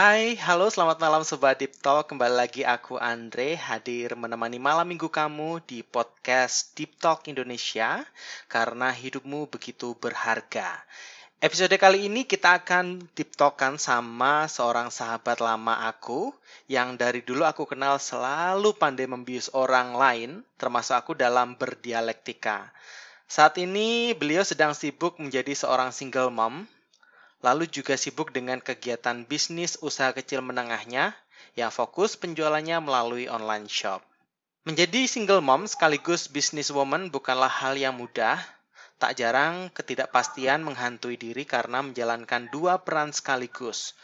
Hai, halo selamat malam Sobat Deep Talk. Kembali lagi aku Andre hadir menemani malam minggu kamu di podcast Deep Talk Indonesia karena hidupmu begitu berharga. Episode kali ini kita akan deep talkan sama seorang sahabat lama aku yang dari dulu aku kenal selalu pandai membius orang lain, termasuk aku dalam berdialektika. Saat ini beliau sedang sibuk menjadi seorang single mom, lalu juga sibuk dengan kegiatan bisnis usaha kecil menengahnya yang fokus penjualannya melalui online shop. Menjadi single mom sekaligus businesswoman bukanlah hal yang mudah, Tak jarang ketidakpastian menghantui diri karena menjalankan dua peran sekaligus.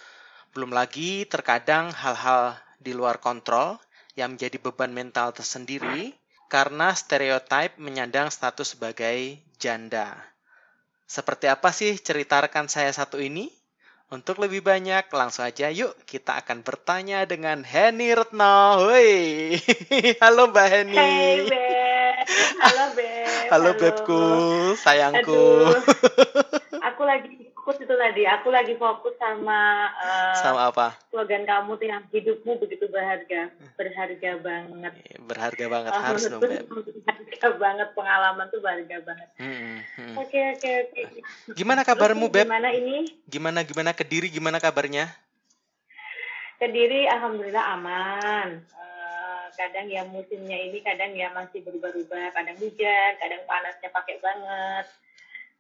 Belum lagi terkadang hal-hal di luar kontrol yang menjadi beban mental tersendiri karena stereotip menyandang status sebagai janda. Seperti apa sih cerita rekan saya satu ini? Untuk lebih banyak, langsung aja yuk kita akan bertanya dengan Henny Retno. Hoi. Halo Mbak Henny. Hey, Beb. Halo, Beb. Halo, Bebku, sayangku. Aduh. Lagi fokus itu tadi. Aku lagi fokus sama uh, Sama apa? slogan kamu tuh yang hidupmu begitu berharga. Berharga banget. Berharga banget Oh, harus dong, Beb. Berharga banget pengalaman tuh berharga banget. Hmm, hmm. Oke, oke, oke. Gimana kabarmu, Beb? Gimana ini? Gimana gimana Kediri gimana kabarnya? Kediri alhamdulillah aman. Eh, kadang ya musimnya ini kadang ya masih berubah-ubah, kadang hujan, kadang panasnya pakai banget.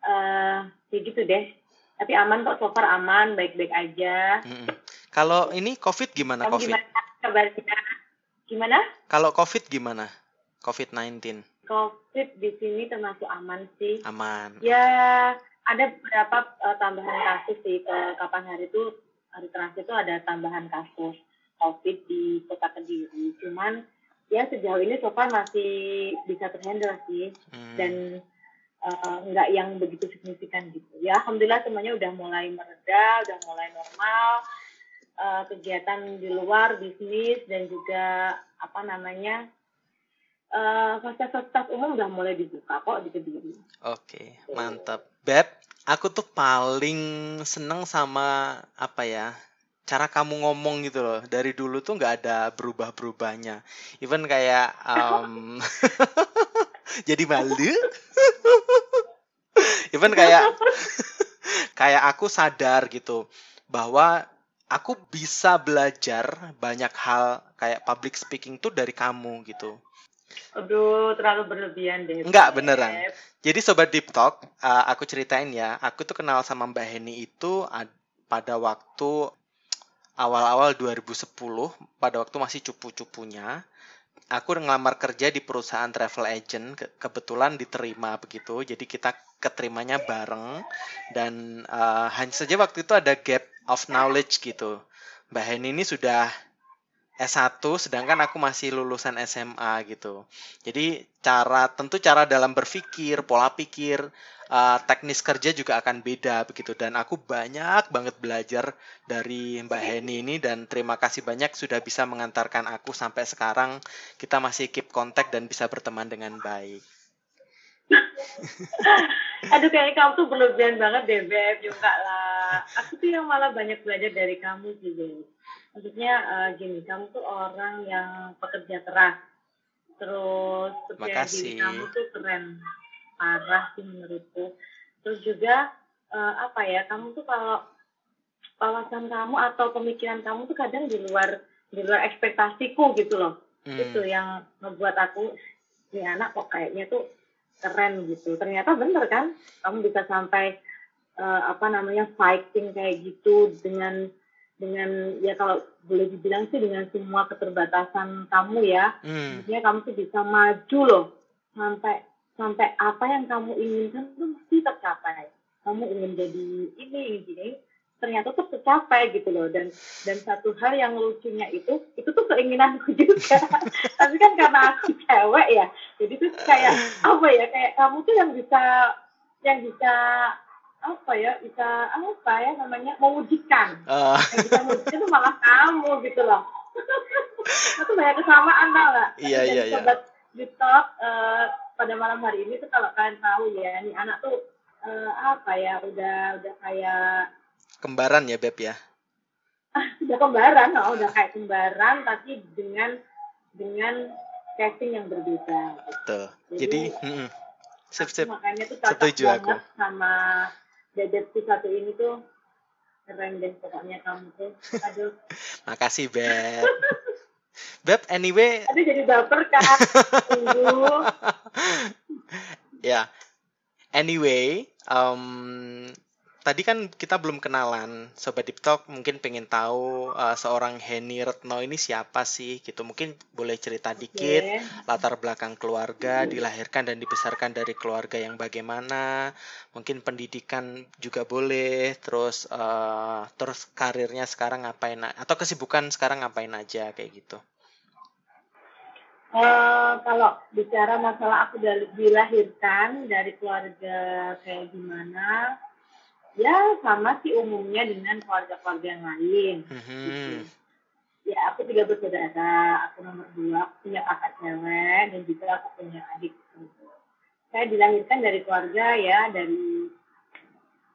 Eh, ya gitu deh. Tapi aman kok, so far aman, baik-baik aja. Hmm. Kalau ini COVID gimana Kamu COVID? gimana kabarnya? Gimana? Kalau COVID gimana? COVID-19 COVID di sini termasuk aman sih. aman. Ya ada beberapa eh, tambahan kasus sih. Ke kapan hari itu hari terakhir itu ada tambahan kasus COVID di kota Kediri. Cuman ya sejauh ini so far masih bisa terhandle sih Hmm. dan eh, nggak yang begitu signifikan gitu. Ya alhamdulillah semuanya udah mulai mereda, udah mulai normal. Eh, kegiatan di luar bisnis dan juga apa namanya eh, fasilitas-fasilitas umum udah mulai dibuka kok di Kediri. Oke, mantap. Beb, aku tuh paling seneng sama apa ya? Cara kamu ngomong gitu loh. Dari dulu tuh nggak ada berubah-berubahnya. Even kayak um, jadi malu. Even kayak kayak aku sadar gitu bahwa aku bisa belajar banyak hal kayak public speaking tuh dari kamu gitu. Aduh, terlalu berlebihan deh. Enggak, beneran. Jadi sobat Deep Talk, uh, aku ceritain ya, aku tuh kenal sama Mbak Heni itu ad- pada waktu awal-awal 2010, pada waktu masih cupu-cupunya. Aku ngelamar kerja di perusahaan travel agent, ke- kebetulan diterima begitu. Jadi kita keterimanya bareng dan uh, hanya saja waktu itu ada gap of knowledge gitu. Mbak Heni ini sudah S1 sedangkan aku masih lulusan SMA gitu. Jadi cara tentu cara dalam berpikir, pola pikir, uh, teknis kerja juga akan beda begitu dan aku banyak banget belajar dari Mbak Heni ini dan terima kasih banyak sudah bisa mengantarkan aku sampai sekarang kita masih keep kontak dan bisa berteman dengan baik. Aduh, kayaknya kamu tuh berlebihan banget deh, Beb. Juga lah. Aku tuh yang malah banyak belajar dari kamu sih, Beb. Maksudnya eh, gini, kamu tuh orang yang pekerja keras. Terus percaya diri kamu tuh keren. Parah sih menurutku. Terus juga eh, apa ya, kamu tuh kalau wawasan kamu atau pemikiran kamu tuh kadang di luar di luar ekspektasiku gitu loh. Hmm, Itu yang ngebuat aku ini anak kok kayaknya tuh keren gitu. Ternyata bener kan? Kamu bisa sampai eh, apa namanya fighting kayak gitu dengan dengan ya kalau boleh dibilang sih dengan semua keterbatasan kamu ya. hmm, Maksudnya kamu tuh bisa maju loh sampai sampai apa yang kamu inginkan tuh mesti tercapai. Kamu ingin jadi ini, gini, ternyata tuh tercapai gitu loh. Dan dan satu hal yang lucunya itu, itu tuh keinginanku juga. Tapi kan karena aku cewek ya, jadi tuh kayak apa ya, kayak kamu tuh yang bisa yang bisa apa ya, bisa apa ya namanya mewujudkan. uh, Yang bisa mewujudkan tuh malah kamu gitu loh. itu banyak kesamaan tau gak? Iya, iya, iya. sobat di talk eh, pada malam hari ini tuh kalau kalian tahu ya, nih anak tuh eh, apa ya, udah udah kayak kembaran ya Beb ya. ah udah kembaran oh, udah kayak kembaran tapi dengan dengan casting yang berbeda. Betul. Jadi, jadi mm, sip, sip. makanya tuh cocok Setuju aku. sama dedetku satu ini tuh. Keren deh pokoknya kamu tuh. Aduh. Makasih Beb Beb anyway. Aduh jadi baper kan tunggu ya. Anyway um, tadi kan kita belum kenalan. Sobat Deep Talk mungkin pengen tahu uh, seorang Henny Retno ini siapa sih gitu. Mungkin boleh cerita dikit okay. latar belakang keluarga dilahirkan dan dibesarkan dari keluarga yang bagaimana. Mungkin pendidikan juga boleh. Terus uh, terus karirnya sekarang ngapain atau kesibukan sekarang ngapain aja kayak gitu Uh, kalau bicara masalah aku dilahirkan dari keluarga kayak gimana, ya sama sih umumnya dengan keluarga-keluarga yang lain. Mm-hmm. Gitu. Ya aku tiga bersaudara, aku nomor dua, aku punya kakak cewek dan juga aku punya adik. Gitu. Saya dilahirkan dari keluarga ya dari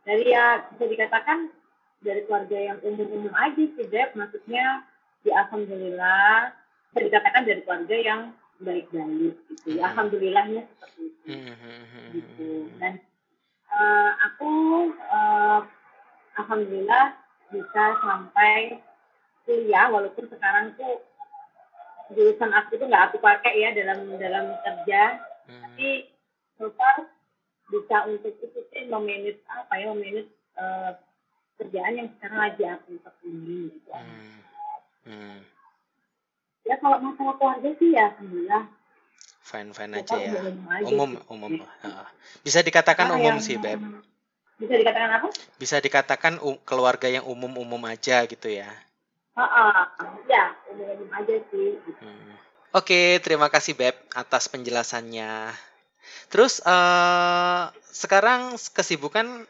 dari ya bisa dikatakan dari keluarga yang umum-umum aja sih Deb. Maksudnya ya alhamdulillah bisa dikatakan dari keluarga yang baik-baik gitu. Ya, alhamdulillahnya seperti itu. Mm-hmm. Gitu. Dan uh, aku uh, alhamdulillah bisa sampai kuliah walaupun sekarang tuh jurusan aku tuh nggak aku pakai ya dalam dalam kerja hmm. tapi so far bisa untuk ikutin memanage apa ya memanage uh, kerjaan yang sekarang lagi aku tekuni gitu. Hmm. Hmm. Ya kalau masalah keluarga sih ya alhamdulillah. Fine fine aja ya. umum umum. Bisa dikatakan nah, umum sih beb. Bisa dikatakan apa? Bisa dikatakan keluarga yang umum umum aja gitu ya. Uh, uh, ya umum umum aja sih. Hmm. oke terima kasih beb atas penjelasannya. Terus uh, sekarang kesibukan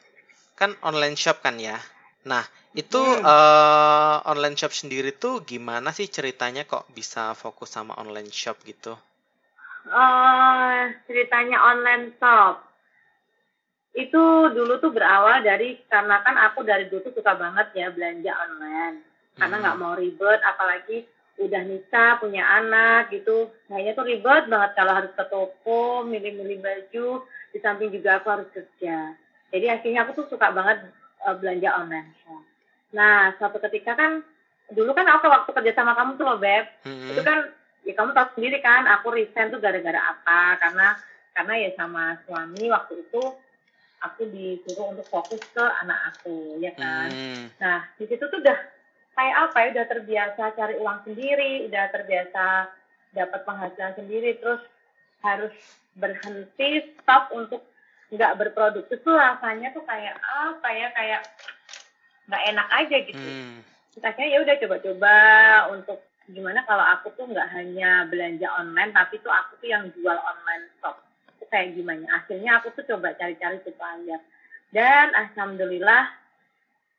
kan online shop kan ya. Nah itu hmm. uh, online shop sendiri tuh gimana sih ceritanya kok bisa fokus sama online shop gitu? Uh, ceritanya online shop. Itu dulu tuh berawal dari karena kan aku dari dulu tuh suka banget ya belanja online. Karena nggak hmm. mau ribet apalagi udah nikah punya anak gitu. Kayaknya tuh ribet banget kalau harus ke toko milih-milih baju. Di samping juga aku harus kerja. Jadi akhirnya aku tuh suka banget uh, belanja online shop nah suatu ketika kan dulu kan aku waktu kerja sama kamu tuh loh beb hmm. itu kan ya kamu tahu sendiri kan aku resign tuh gara-gara apa karena karena ya sama suami waktu itu aku disuruh untuk fokus ke anak aku ya kan hmm. nah di situ tuh udah kayak apa ya udah terbiasa cari uang sendiri udah terbiasa dapat penghasilan sendiri terus harus berhenti stop untuk nggak berproduktif tuh rasanya tuh kayak apa ya kayak nggak enak aja gitu. Hmm. akhirnya ya udah coba-coba untuk gimana kalau aku tuh nggak hanya belanja online tapi tuh aku tuh yang jual online shop. Itu kayak gimana? Akhirnya aku tuh coba cari-cari supplier dan alhamdulillah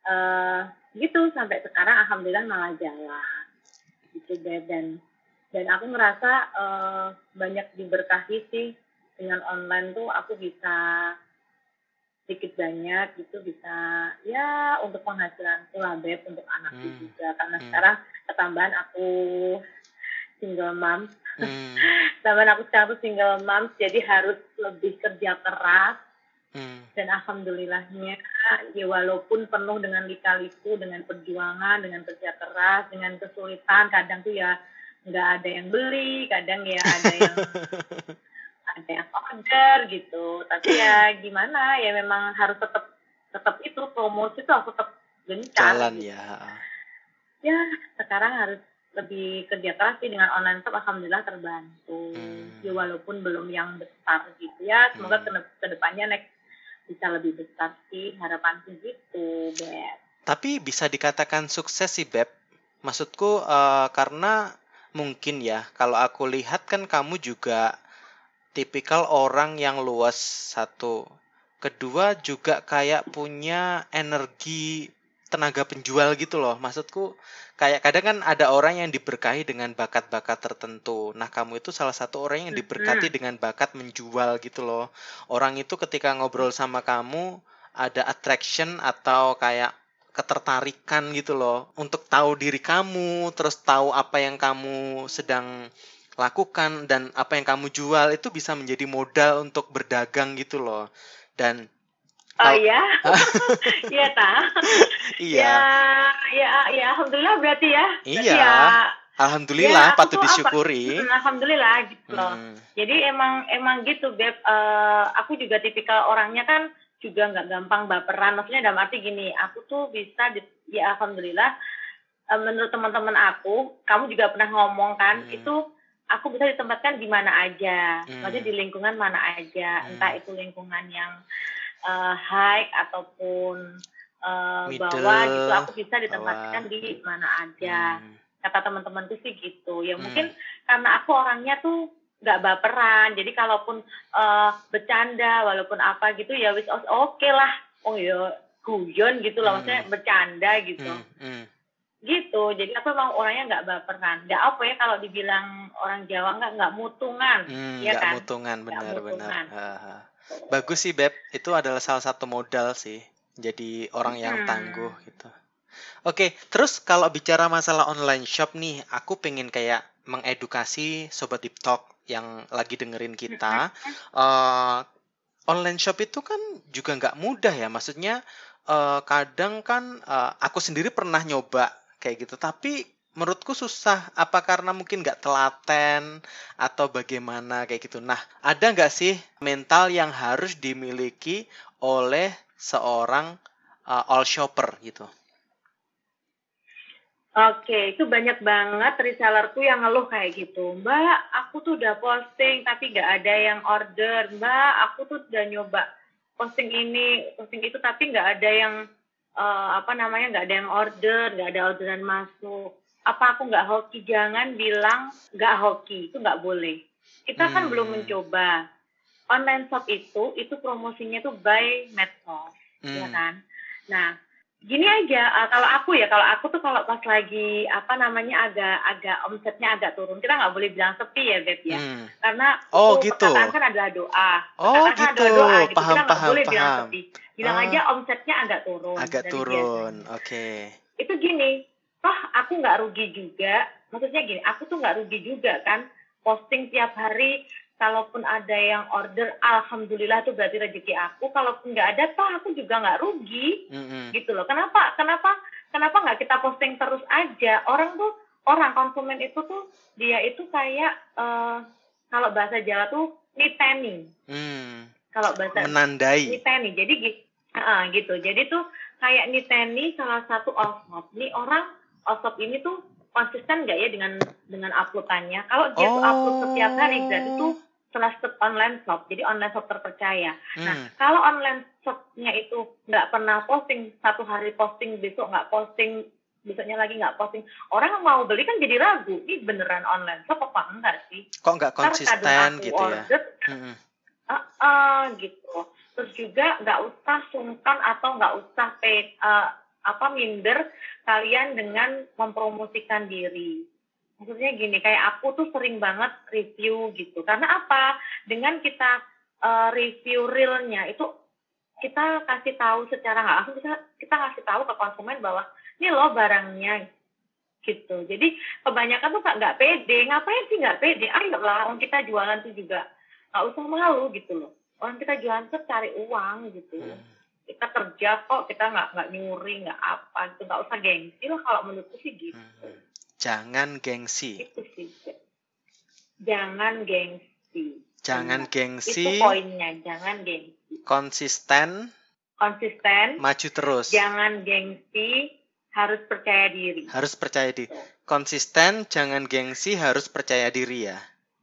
uh, gitu sampai sekarang alhamdulillah malah jalan. Gitu deh dan dan aku ngerasa uh, banyak diberkahi sih. Dengan online tuh aku bisa sedikit banyak gitu bisa ya untuk penghasilan lah beb untuk anakku hmm. juga karena hmm. sekarang ketambahan aku single mom hmm. tambahan aku sekarang tuh single mom jadi harus lebih kerja keras hmm. dan alhamdulillahnya ya walaupun penuh dengan lika-liku dengan perjuangan dengan kerja keras dengan kesulitan kadang tuh ya nggak ada yang beli kadang ya ada yang ada yang order gitu tapi ya gimana ya memang harus tetap tetap itu promosi tuh harus tetap gencar jalan gitu. ya ya sekarang harus lebih kerja keras sih dengan online shop alhamdulillah terbantu hmm. ya walaupun belum yang besar gitu ya semoga hmm. ke depannya next bisa lebih besar sih harapan sih gitu Beb tapi bisa dikatakan sukses sih Beb maksudku uh, karena mungkin ya kalau aku lihat kan kamu juga tipikal orang yang luas satu kedua juga kayak punya energi tenaga penjual gitu loh. Maksudku kayak kadang kan ada orang yang diberkahi dengan bakat-bakat tertentu. Nah, kamu itu salah satu orang yang diberkati dengan bakat menjual gitu loh. Orang itu ketika ngobrol sama kamu ada attraction atau kayak ketertarikan gitu loh untuk tahu diri kamu, terus tahu apa yang kamu sedang lakukan dan apa yang kamu jual itu bisa menjadi modal untuk berdagang gitu loh. Dan Oh iya, iya ta. Iya. Ya, ya, ya, alhamdulillah berarti ya. Berarti Iya. ya, Alhamdulillah Ya, patut apa- disyukuri. Hmm, alhamdulillah gitu loh. Hmm. Jadi emang emang gitu beb. Eh, aku juga tipikal orangnya kan juga nggak gampang baperan. Maksudnya dalam arti gini, aku tuh bisa di, ya alhamdulillah. eh, menurut teman-teman aku, kamu juga pernah ngomong kan, Hmm. itu aku bisa ditempatkan di mana aja, Hmm. maksudnya di lingkungan mana aja, Hmm. entah itu lingkungan yang eh, high ataupun Middle, bawah gitu, aku bisa ditempatkan bawah. di mana aja Hmm. kata teman-temanku sih gitu ya Hmm. mungkin karena aku orangnya tuh nggak baperan jadi kalaupun eh, bercanda walaupun apa gitu ya wis oke lah oh ya guyon gitu loh maksudnya Hmm. bercanda gitu Hmm. Hmm. Gitu jadi aku emang orangnya nggak baperan nggak apa ya kalau dibilang orang Jawa nggak nggak mutungan Hmm, Iya nggak kan? mutungan benar-benar. mutungan. Bagus sih Beb, itu adalah salah satu modal sih. Jadi orang yang Hmm. tangguh gitu. Oke, terus kalau bicara masalah online shop nih, aku pengen kayak mengedukasi sobat Deep Talk yang lagi dengerin kita. Eh, online shop itu kan juga nggak mudah ya, maksudnya eh, kadang kan eh, aku sendiri pernah nyoba kayak gitu, tapi menurutku susah. Apa karena mungkin nggak telaten atau bagaimana kayak gitu. Nah, ada nggak sih mental yang harus dimiliki oleh seorang uh, all shopper gitu? Oke, itu banyak banget resellerku yang ngeluh kayak gitu. Mbak, aku tuh udah posting tapi nggak ada yang order. Mbak, aku tuh udah nyoba posting ini, posting itu tapi nggak ada yang eh, apa namanya nggak ada yang order, nggak ada orderan masuk. Apa aku nggak hoki? Jangan bilang nggak hoki, itu nggak boleh. Kita kan Hmm. belum mencoba. Online shop itu, itu promosinya tuh by medsos ya Hmm. kan. Nah, gini aja uh, kalau aku ya, kalau aku tuh kalau pas lagi apa namanya agak agak omsetnya agak turun, kita nggak boleh bilang sepi ya, Beb ya. Hmm. Karena Oh, itu gitu. perkataan kan adalah doa. Oh, Perkataan kan gitu. adalah doa, gitu. Paham, kita paham, boleh bilang paham. sepi. Bilang Ah. aja omsetnya agak turun. Agak turun. Oke. Itu gini, toh aku nggak rugi juga. Maksudnya gini, aku tuh nggak rugi juga kan. Posting tiap hari, kalaupun ada yang order, alhamdulillah itu berarti rezeki aku. Kalaupun nggak ada, toh aku juga nggak rugi Mm-mm. gitu loh. Kenapa? Kenapa? Kenapa nggak kita posting terus aja? Orang tuh, orang konsumen itu tuh dia itu kayak eh, kalau bahasa Jawa tuh niteni. Hmm. Kalau bahasa Menandai. niteni. Jadi gitu, gitu. Jadi tuh kayak niteni salah satu all-shop. Nih orang all-shop ini tuh konsisten nggak ya dengan dengan uploadannya? Kalau dia tuh upload setiap hari, berarti tuh trusted online shop. Jadi online shop terpercaya. Nah, Hmm. kalau online shopnya itu nggak pernah posting, satu hari posting, besok nggak posting, besoknya lagi nggak posting, orang mau beli kan jadi ragu, ini beneran online shop apa enggak sih? Kok nggak konsisten gitu ya? order, Mm-mm. ah, ah, gitu. Terus juga nggak usah sungkan atau nggak usah pay, ah, apa minder kalian dengan mempromosikan diri. Maksudnya gini, kayak aku tuh sering banget review gitu. Karena apa? Dengan kita eh, review realnya itu kita kasih tahu secara nggak langsung kita kita kasih tahu ke konsumen bahwa ini loh barangnya gitu. Jadi kebanyakan tuh nggak nggak pede. Ngapain sih nggak pede? Ayo lah, orang kita jualan tuh juga nggak usah malu gitu loh. Orang kita jualan tuh cari uang gitu Hmm. kita kerja kok kita nggak nggak nyuri nggak apa gitu nggak usah gengsi lah kalau menurutku sih gitu Hmm. Jangan gengsi. itu sih jangan gengsi Jangan itu gengsi, poinnya jangan gengsi konsisten, konsisten maju terus. jangan gengsi harus percaya diri Harus percaya diri. Konsisten, jangan gengsi, harus percaya diri ya.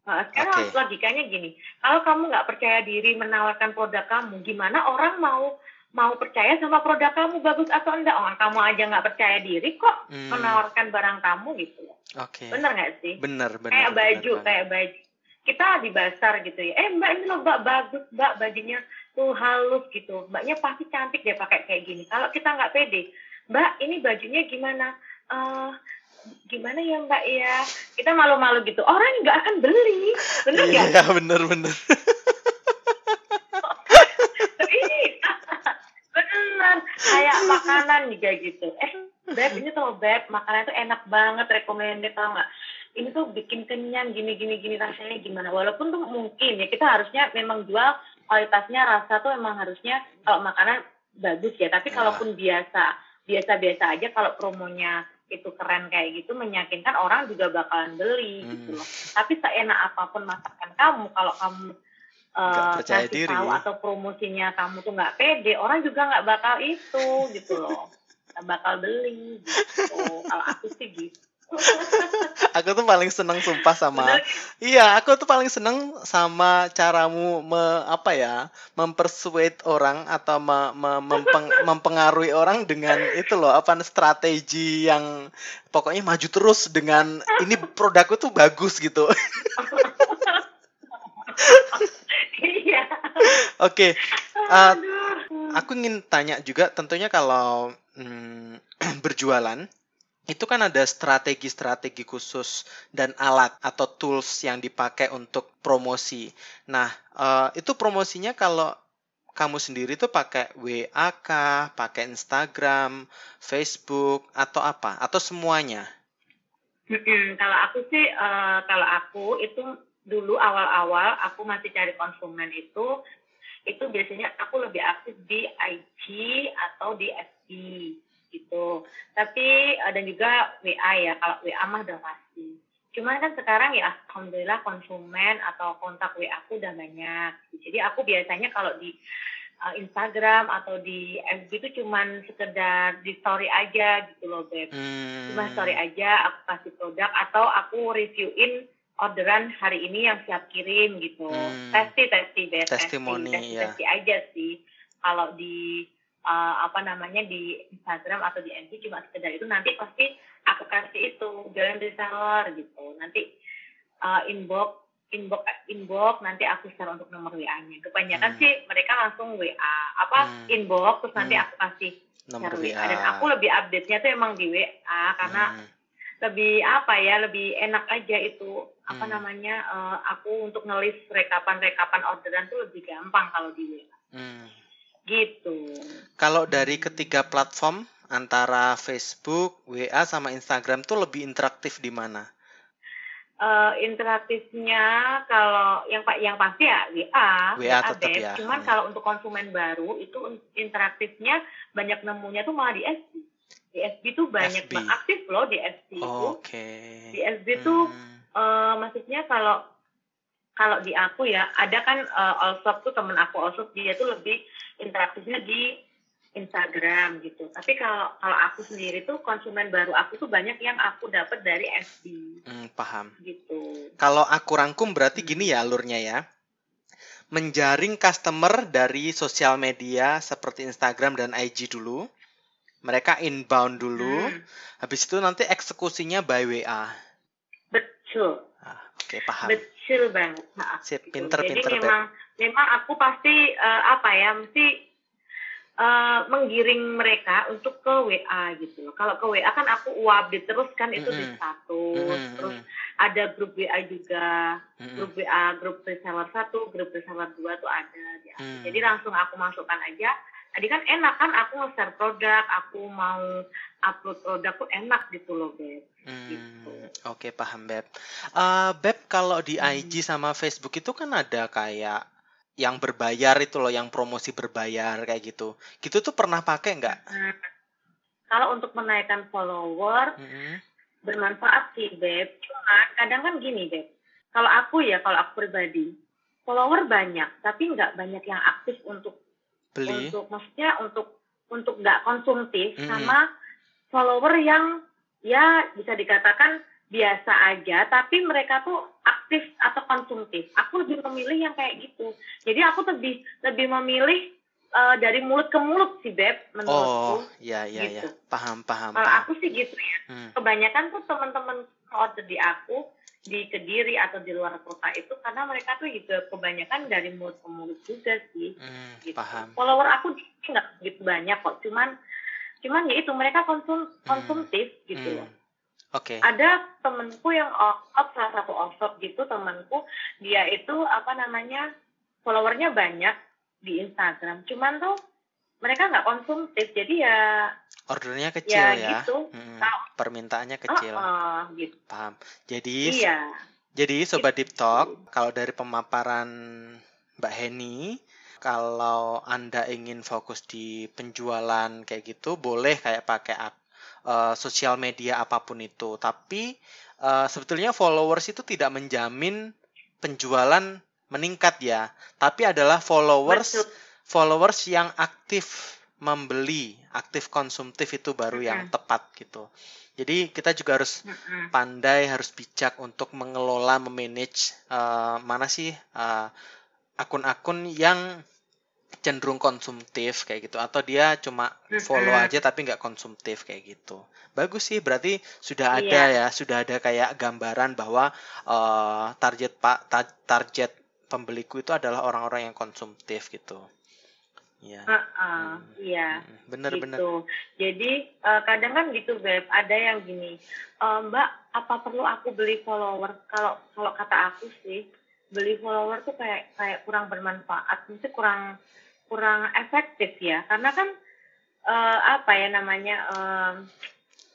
Nah, sekarang Oke. logikanya gini kalau kamu nggak percaya diri menawarkan produk kamu gimana orang mau mau percaya sama produk kamu bagus atau enggak? Orang kamu aja nggak percaya diri kok Hmm, menawarkan barang kamu gitu. Loh Oke. bener nggak sih? Bener, bener. kayak bener baju banget. kayak baju. Kita di pasar gitu ya eh mbak ini loh mbak bagus mbak bajunya tuh halus gitu. Mbaknya pasti cantik deh pakai kayak gini. Kalau kita nggak pede mbak ini bajunya gimana? Eh gimana ya mbak ya? Kita malu-malu gitu. Orang nggak akan beli. Bener nggak? Iya, bener, bener. ini bener kayak kayak makanan nih kayak gitu. Eh beb ini tuh beb makanan itu enak banget recommended tau nggak? Ini tuh bikin kenyang gini gini gini rasanya gimana? Walaupun tuh mungkin ya kita harusnya memang jual kualitasnya rasa tuh memang harusnya kalau makanan bagus ya. Tapi Ya. kalaupun biasa biasa biasa aja kalau promonya itu keren kayak gitu meyakinkan orang juga bakalan beli Hmm. gitu loh. Tapi seenak apa pun masakan kamu kalau kamu Eh, percaya kasih diri. tahu atau promosinya kamu tuh nggak pede orang juga nggak bakal itu gitu loh nggak bakal beli gitu kalau aku sih gitu Aku tuh paling seneng sumpah sama Bener. Iya, aku tuh paling seneng sama caramu me, apa ya, mempersuade orang atau me- me- mempeng- mempengaruhi orang dengan itu loh, apa strategi yang pokoknya maju terus dengan ini produkku tuh bagus gitu. Oke, uh, Aduh. aku ingin tanya juga tentunya kalau hmm, berjualan itu kan ada strategi-strategi khusus dan alat atau tools yang dipakai untuk promosi. Nah, eh, itu promosinya kalau kamu sendiri tuh pakai WA kah, pakai Instagram, Facebook atau apa? Atau semuanya? Mm-mm, kalau aku sih eh, kalau aku itu dulu awal-awal aku masih cari konsumen itu itu biasanya aku lebih aktif di IG atau di FB gitu. Tapi eh, dan juga WA ya kalau WA mah udah pasti. Cuman kan sekarang ya alhamdulillah konsumen atau kontak WA aku udah banyak. Jadi aku biasanya kalau di eh, Instagram atau di FB itu cuman sekedar di story aja gitu loh beb. Hmm, cuma story aja aku kasih produk atau aku reviewin orderan hari ini yang siap kirim gitu Hmm. testi testi deh Testimoni, testi, ya. testi aja sih kalau di uh, apa namanya di Instagram atau di FB cuma sekedar itu nanti pasti aku kasih itu jalan reseller gitu nanti uh, inbox inbox inbox nanti aku share untuk nomor WA-nya kebanyakan Hmm. sih mereka langsung WA apa Hmm. inbox terus nanti Hmm. aku kasih nomor share WA. dan aku lebih update-nya tuh emang di WA karena Hmm, lebih apa ya lebih enak aja itu apa Hmm. namanya eh, aku untuk ngelis rekapan-rekapan orderan tuh lebih gampang kalau di WA hmm. gitu Kalau dari ketiga platform antara Facebook, WA sama Instagram tuh lebih interaktif di mana? Eh, interaktifnya kalau yang pak yang pasti ya WA, WA tetap Beb. ya. Cuman Hmm. kalau untuk konsumen baru itu interaktifnya banyak nemunya tuh malah di FB. Di FB tuh banyak FB. aktif loh di FB itu. Oke. Di FB tuh Hmm. eh, maksudnya kalau kalau di aku ya ada kan eh, Allshop tuh temen aku Allshop dia tuh lebih interaktifnya di Instagram gitu. Tapi kalau kalau aku sendiri tuh konsumen baru aku tuh banyak yang aku dapat dari FB Hmm, paham. gitu. Kalau aku rangkum berarti gini ya alurnya ya. Menjaring customer dari sosial media seperti Instagram dan IG dulu. Mereka inbound dulu. Hmm, Habis itu nanti eksekusinya by WA. betul, Ah, Oke, paham. betul banget. Nah, Sip, pinter, Jadi pinter, Beb. memang memang aku pasti eh, apa ya mesti eh, menggiring mereka untuk ke WA gitu loh. Kalau ke WA kan aku update terus kan itu di Mm-mm. status, Mm-mm, terus mm, ada grup WA juga, mm, grup WA, grup reseller satu, grup reseller dua tuh ada. di aku. Hmm. Jadi langsung aku masukkan aja. Tadi kan enak kan aku nge-share produk, aku mau upload produk tuh enak gitu loh, Beb. Hmm, Gitu. Oke, paham Beb. Eh, Beb, kalau di Hmm. IG sama Facebook itu kan ada kayak yang berbayar itu loh, yang promosi berbayar kayak gitu. Gitu tuh pernah pakai nggak? Nah, kalau untuk menaikkan follower, Mm-mm. bermanfaat sih, Beb. Cuma kadang kan gini, Beb. Kalau aku ya, kalau aku pribadi, follower banyak, tapi nggak banyak yang aktif untuk Beli. untuk maksudnya untuk untuk nggak konsumtif Mm-mm. sama follower yang ya bisa dikatakan biasa aja tapi mereka tuh aktif atau konsumtif aku lebih memilih yang kayak gitu jadi aku lebih lebih memilih eh, dari mulut ke mulut sih beb Oh, menurutku ya ya ya. Gitu. Paham, paham, kalau aku sih gitu ya Hmm. kebanyakan tuh teman-teman order di aku di kediri atau di luar kota itu karena mereka tuh juga kebanyakan dari mulut ke mulut juga sih Hmm, gitu. paham. Follower aku nggak begitu banyak kok, cuman cuman ya itu mereka konsum konsumtif gitu loh. Hmm. Oke. Ada temenku yang off salah satu off gitu temenku dia itu apa namanya followernya banyak di Instagram, cuman tuh mereka nggak konsumtif jadi ya ordernya kecil ya, ya gitu. Tahu. permintaannya kecil Uh, uh, gitu paham jadi iya Jadi Sobat Deep Talk, kalau dari pemaparan Mbak Heni, kalau Anda ingin fokus di penjualan kayak gitu, boleh kayak pakai uh, sosial media apa pun itu. Tapi uh, sebetulnya followers itu tidak menjamin penjualan meningkat ya. Tapi adalah followers Betul. followers yang aktif membeli, aktif konsumtif itu baru yang tepat gitu. Jadi kita juga harus pandai harus bijak untuk mengelola memanage uh, mana sih uh, akun-akun yang cenderung konsumtif kayak gitu. Atau dia cuma follow aja tapi nggak konsumtif kayak gitu. Bagus sih berarti sudah ada ya sudah ada kayak gambaran bahwa uh, target pak ta- target pembeliku itu adalah orang-orang yang konsumtif gitu ya Uh, uh, Hmm. iya Mm, bener gitu. bener Jadi eh, kadang kan gitu beb, ada yang gini, "Eh, Mbak, apa perlu aku beli follower? Kalau kalau kata aku sih, beli follower tuh kayak kayak kurang bermanfaat, mesti kurang kurang efektif ya, karena kan eh, apa ya namanya, em,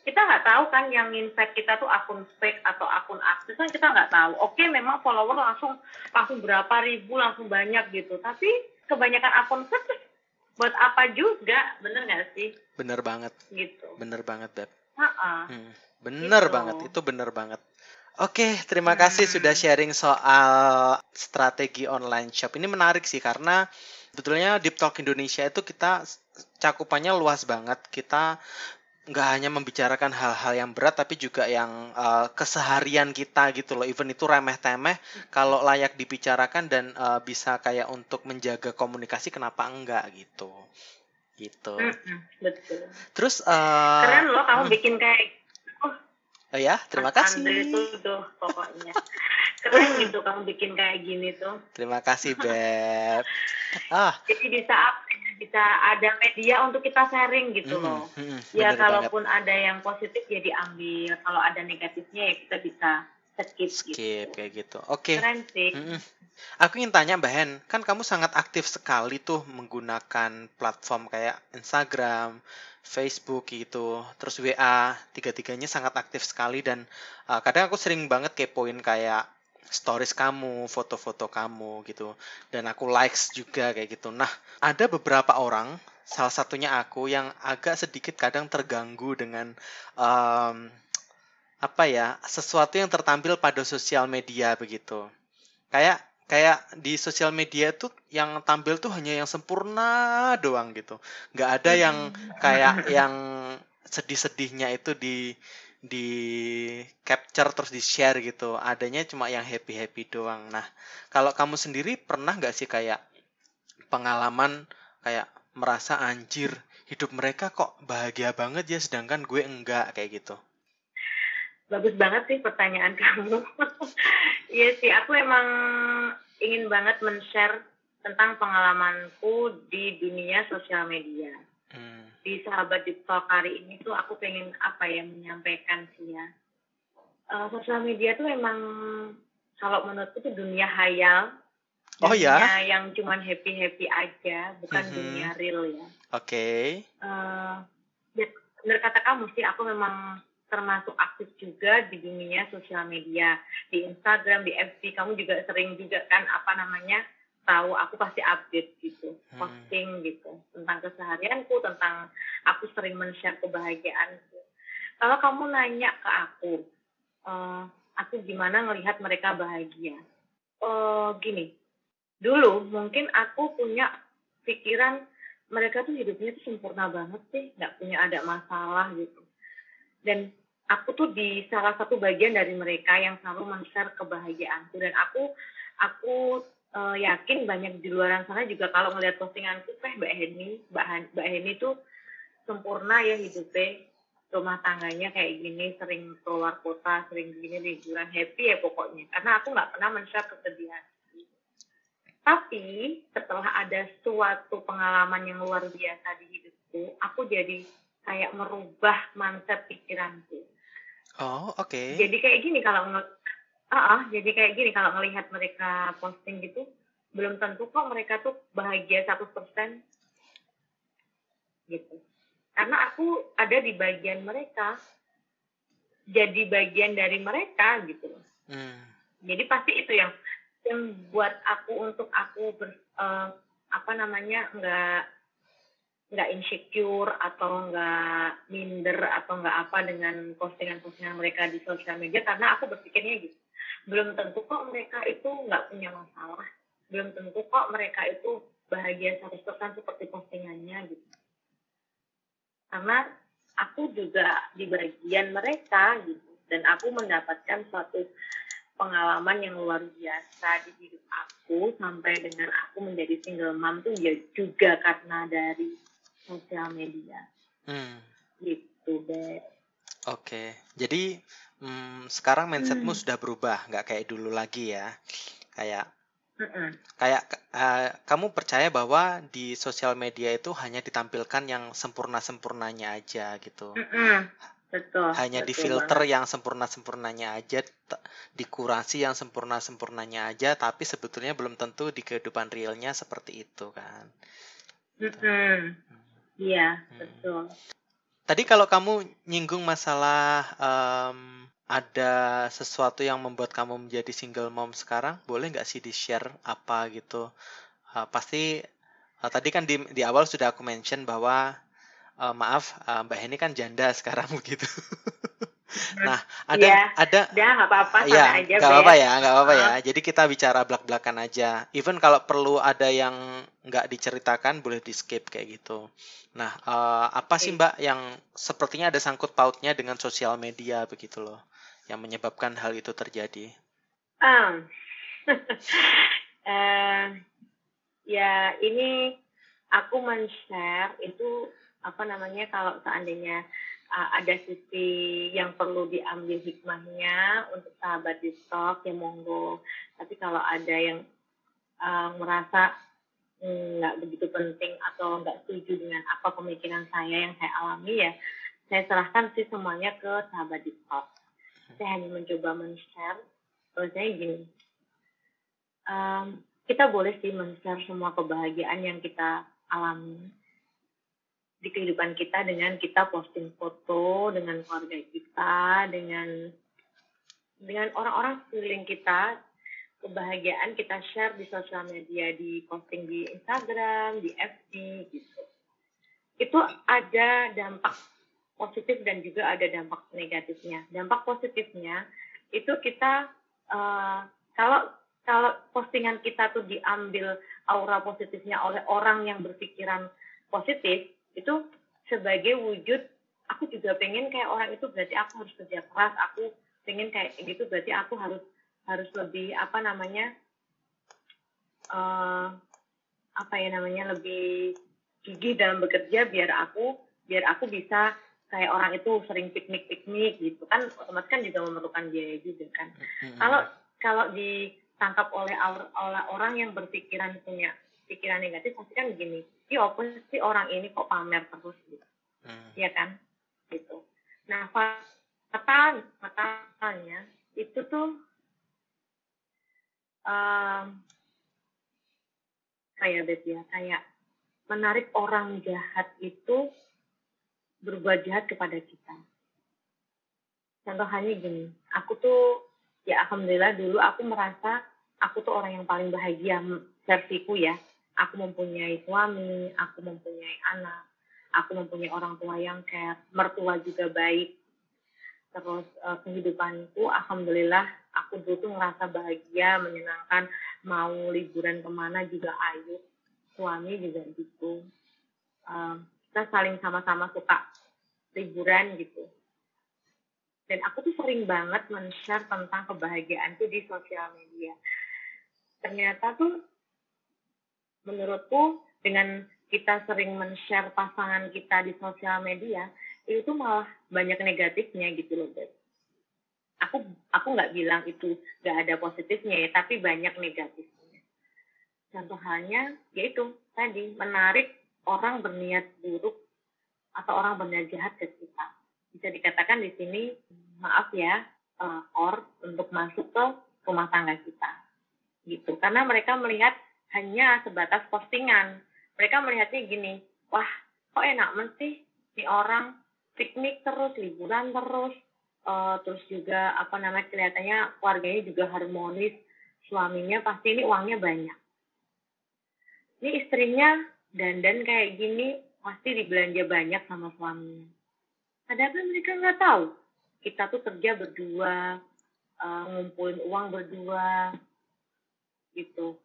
kita nggak tahu kan yang invite kita tuh akun fake atau akun aktif kan kita nggak tahu. Oke, memang follower langsung langsung berapa ribu langsung banyak gitu, tapi kebanyakan akun fake buat apa juga, bener nggak sih? bener banget gitu. bener banget beb Ha-ha. Hmm, bener Gitu. banget, itu bener banget. Oke, terima Hmm. kasih sudah sharing soal strategi online shop. Ini menarik sih karena sebetulnya Deep Talk Indonesia itu kita cakupannya luas banget. Kita nggak hanya membicarakan hal-hal yang berat, tapi juga yang uh, keseharian kita gitu loh. Even itu remeh-temeh, kalau layak dibicarakan dan uh, bisa kayak untuk menjaga komunikasi, kenapa enggak gitu? Gitu. Betul. Terus, uh, Keren loh kamu hmm. bikin kayak oh ya, terima Mas Andre kasih. tuh pokoknya. Keren gitu kamu bikin kayak gini tuh. Terima kasih, Beb. Ah, Jadi bisa apa bisa ada media untuk kita sharing gitu mm, loh. mm, Ya bener banget. kalaupun ada yang positif ya diambil, kalau ada negatifnya ya kita bisa skip, gitu. Skip kayak gitu. Oke. Keren sih. Mm-mm. Aku ingin tanya Mbak Hen, kan kamu sangat aktif sekali tuh menggunakan platform kayak Instagram, Facebook gitu, terus WA, tiga-tiganya sangat aktif sekali dan uh, kadang aku sering banget kepoin kayak stories kamu, foto-foto kamu gitu, dan aku likes juga kayak gitu. Nah, ada beberapa orang, salah satunya aku yang agak sedikit kadang terganggu dengan um, apa ya, sesuatu yang tertampil pada sosial media begitu. Kayak kayak di sosial media tuh yang tampil tuh hanya yang sempurna doang gitu nggak ada yang kayak yang sedih-sedihnya itu di di capture terus di share gitu adanya cuma yang happy happy doang nah kalau kamu sendiri pernah nggak sih kayak pengalaman kayak merasa anjir hidup mereka kok bahagia banget ya sedangkan gue enggak kayak gitu Bagus banget sih pertanyaan kamu. Iya sih, aku emang ingin banget men-share tentang pengalamanku di dunia sosial media. Hmm. Di sahabat di talk hari ini tuh aku pengen apa ya menyampaikan sih ya. Eh, sosial media tuh emang kalau menurutku tuh dunia hayal. Oh ya? Dunia yang cuman happy-happy aja, bukan Mhm. dunia real ya. oke Eh, ya, bener kata kamu sih, aku memang termasuk aktif juga di dunia sosial media di Instagram di FB kamu juga sering juga kan apa namanya tahu aku pasti update gitu Hmm. posting gitu tentang keseharianku tentang aku sering men-share kebahagiaanku. Kalau kamu nanya ke aku eh, aku gimana ngelihat mereka bahagia? Eh, gini dulu mungkin aku punya pikiran mereka tuh hidupnya tuh sempurna banget sih nggak punya ada masalah gitu. Dan aku tuh di salah satu bagian dari mereka yang selalu men-share kebahagiaanku. Dan aku aku eh, yakin banyak di luar sana juga kalau ngelihat postinganku teh Mbak Heni Mbak, Han- Mbak Heni tuh sempurna ya hidupnya. Rumah tangganya kayak gini sering keluar kota sering gini liburan. Happy ya pokoknya. Karena aku nggak pernah men-share kesedihan. Tapi setelah ada suatu pengalaman yang luar biasa di hidupku aku jadi kayak merubah mindset pikiranku. Oh oke. Jadi kayak gini kalau Ah, ah, jadi kayak gini kalau ngelihat mereka posting gitu belum tentu kok mereka tuh bahagia 100% gitu. Karena aku ada di bagian mereka jadi bagian dari mereka gitu loh. Hmm. jadi pasti itu yang yang buat aku untuk aku ber, uh, apa namanya nggak nggak insecure atau nggak minder atau nggak apa dengan postingan-postingan mereka di sosial media karena aku berpikirnya gitu. Belum tentu kok mereka itu nggak punya masalah. Belum tentu kok mereka itu bahagia 100% seperti postingannya gitu. Karena aku juga di bagian mereka gitu dan aku mendapatkan suatu pengalaman yang luar biasa di hidup aku sampai dengan aku menjadi single mom tuh ya juga karena dari sosial media. Hmm. Gitu deh. Oke, jadi hmm, sekarang mindsetmu hmm. sudah berubah, nggak kayak dulu lagi ya. Kayak Mm-mm. kayak uh, kamu percaya bahwa di sosial media itu hanya ditampilkan yang sempurna-sempurnanya aja gitu. Mm-mm. Betul. Hanya betul di filter banget. yang sempurna-sempurnanya aja, dikurasi yang sempurna-sempurnanya aja, tapi sebetulnya belum tentu di kehidupan realnya seperti itu kan. Mm-mm. Iya, hmm. betul. Tadi kalau kamu nyinggung masalah um, ada sesuatu yang membuat kamu menjadi single mom sekarang, boleh nggak sih di-share apa gitu? Uh, pasti uh, tadi kan di, di awal sudah aku mention bahwa uh, maaf uh, Mbak Heni kan janda sekarang begitu. Nah, ada ya, ada ya nggak apa-apa ya, aja. Nggak apa-apa ya, nggak apa-apa ya. Jadi kita bicara belak-belakan aja. Even kalau perlu ada yang nggak diceritakan boleh di skip kayak gitu. Nah, uh, apa sih Mbak yang sepertinya ada sangkut pautnya dengan sosial media begitu loh, yang menyebabkan hal itu terjadi? Um, uh, ya ini aku men-share itu apa namanya kalau seandainya uh, ada sisi yang perlu diambil hikmahnya untuk sahabat di stok ya monggo. Tapi kalau ada yang uh, merasa mm, nggak mm, begitu penting atau nggak setuju dengan apa pemikiran saya yang saya alami ya saya serahkan sih semuanya ke sahabat di stok. Saya hanya mencoba men-share. Saya gini um, kita boleh sih men-share semua kebahagiaan yang kita alami di kehidupan kita dengan kita posting foto dengan keluarga kita dengan dengan orang-orang sekeliling kita. Kebahagiaan kita share di sosial media di posting di Instagram di FB gitu. Itu ada dampak positif dan juga ada dampak negatifnya. Dampak positifnya itu kita uh, kalau kalau postingan kita tuh diambil aura positifnya oleh orang yang berpikiran positif itu sebagai wujud aku juga pengen kayak orang itu berarti aku harus kerja keras aku pengen kayak gitu berarti aku harus harus lebih apa namanya uh, apa ya namanya lebih gigih dalam bekerja biar aku biar aku bisa kayak orang itu sering piknik piknik gitu. Kan otomatis kan juga memerlukan biaya juga kan. Kalau kalau ditangkap oleh oleh orang yang berpikiran punya pikiran negatif pasti kan begini si apa sih orang ini kok pamer terus? Gitu. Hmm. ya kan? Gitu. Nah fatal fatalnya itu tuh um, kayak bet ya? Kayak menarik orang jahat itu berbuat jahat kepada kita. Contohnya gini aku tuh ya alhamdulillah dulu aku merasa aku tuh orang yang paling bahagia versiku ya aku mempunyai suami, aku mempunyai anak, aku mempunyai orang tua yang care, mertua juga baik. Terus uh, kehidupanku, alhamdulillah, aku dulu tuh ngerasa bahagia, menyenangkan, mau liburan ke mana juga ayo, suami juga gitu. Uh, kita saling sama-sama suka liburan gitu. Dan aku tuh sering banget men-share tentang kebahagiaan tuh di sosial media. Ternyata tuh menurutku dengan kita sering men-share pasangan kita di sosial media itu malah banyak negatifnya gitu loh guys. Aku aku nggak bilang itu nggak ada positifnya ya, tapi banyak negatifnya. Contoh halnya yaitu tadi menarik orang berniat buruk atau orang berniat jahat ke kita. Bisa dikatakan di sini maaf ya uh, or untuk masuk ke rumah tangga kita gitu karena mereka melihat hanya sebatas postingan. Mereka melihatnya gini, wah kok enak mesti nih orang piknik terus liburan terus. Uh, terus juga apa namanya kelihatannya keluarganya juga harmonis suaminya pasti ini uangnya banyak. Ini istrinya dandan kayak gini pasti dibelanja banyak sama suaminya. Padahal mereka nggak tahu. Kita tuh kerja berdua uh, ngumpulin uang berdua gitu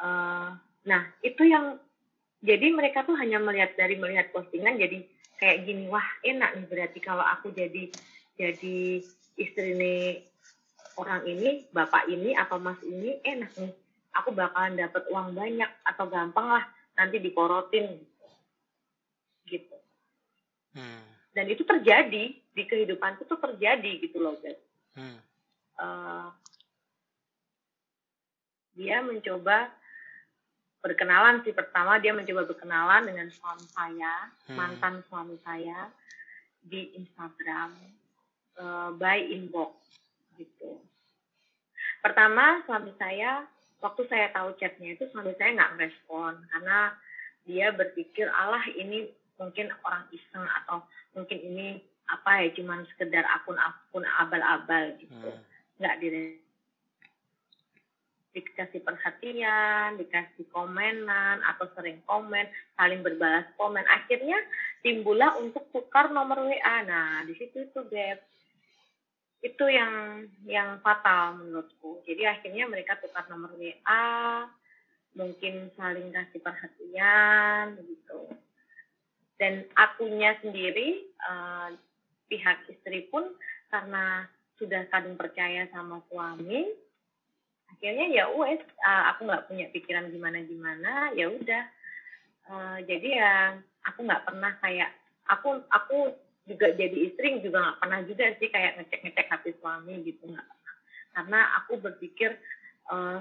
uh, nah itu yang jadi mereka tuh hanya melihat dari melihat postingan jadi kayak gini wah enak nih berarti kalau aku jadi jadi istri nih orang ini bapak ini atau mas ini enak nih aku bakalan dapat uang banyak atau gampang lah nanti diporotin gitu hmm. dan itu terjadi di kehidupanku tuh terjadi gitu loh guys hmm. uh, dia mencoba berkenalan sih pertama dia mencoba berkenalan dengan suami saya hmm. mantan suami saya di Instagram uh, by inbox gitu pertama suami saya waktu saya tahu chatnya itu suami saya nggak merespon karena dia berpikir Allah ini mungkin orang iseng atau mungkin ini apa ya cuman sekedar akun-akun abal-abal gitu hmm. nggak hmm dikasih perhatian, dikasih komenan atau sering komen, saling berbalas komen. Akhirnya timbullah untuk tukar nomor WA. Nah, di situ itu Beb. Itu yang yang fatal menurutku. Jadi akhirnya mereka tukar nomor WA, mungkin saling kasih perhatian gitu. Dan akunya sendiri uh, pihak istri pun karena sudah kadang percaya sama suami, akhirnya ya wes uh, aku nggak punya pikiran gimana gimana ya udah. Uh, jadi ya aku nggak pernah kayak aku aku juga jadi istri juga nggak pernah juga sih kayak ngecek ngecek hati suami gitu nggak karena aku berpikir uh,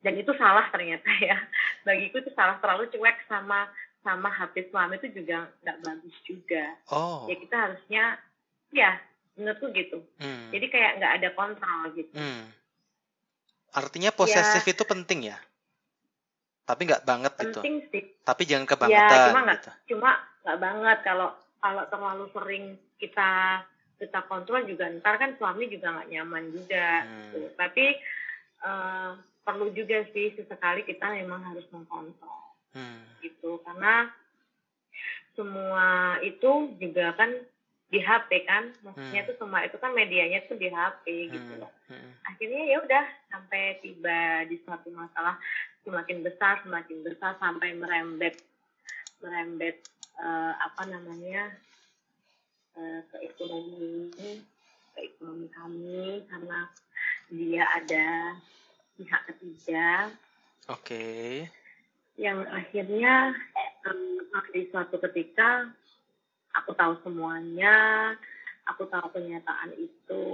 dan itu salah ternyata ya. Bagiku itu salah terlalu cuek sama sama hati suami itu juga nggak bagus juga. Oh. ya kita harusnya ya menurutku gitu. Hmm. jadi kayak nggak ada kontrol gitu. Hmm Artinya posesif ya. itu penting ya? Tapi nggak banget penting gitu. Penting sih. Tapi jangan kebangetan. Ya, cuma nggak, gitu. cuma nggak banget kalau kalau terlalu sering kita kita kontrol juga ntar kan suami juga nggak nyaman juga. Hmm. Gitu. Tapi uh, perlu juga sih sesekali kita memang harus mengkontrol. Hmm. Gitu karena semua itu juga kan di HP kan maksudnya hmm. tuh semua itu kan medianya tuh di HP gitu hmm. loh hmm. akhirnya ya udah sampai tiba di suatu masalah semakin besar semakin besar sampai merembet merembet uh, apa namanya uh, ke ekonomi ke ekonomi kami karena dia ada pihak ketiga oke okay. yang akhirnya um, di suatu ketika aku tahu semuanya. Aku tahu kenyataan itu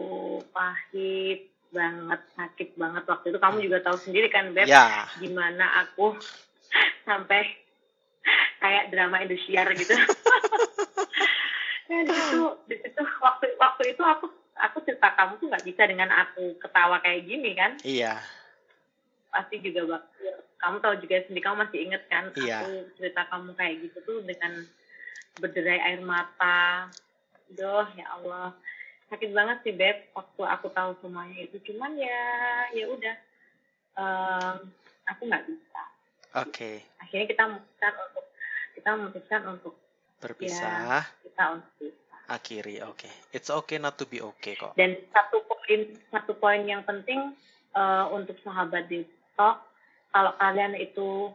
pahit banget sakit banget. Waktu itu kamu juga tahu sendiri kan beb ya. gimana aku sampai kayak drama Indosiar gitu. Di situ di situ waktu waktu itu aku aku cerita kamu tuh nggak bisa dengan aku ketawa kayak gini kan? Iya. Pasti juga kamu tahu juga sendiri kamu masih inget kan? Iya. aku cerita kamu kayak gitu tuh dengan berderai air mata. Doh ya Allah. Sakit banget sih beb waktu aku tahu semuanya itu. Cuman ya ya udah. Um, aku nggak bisa. Oke. Okay. akhirnya kita memutuskan untuk kita memutuskan untuk berpisah. ya, kita untuk bisa akhiri oke. Okay. it's okay not to be okay kok. Dan satu poin satu poin yang penting uh, untuk sahabat di talk kalau kalian itu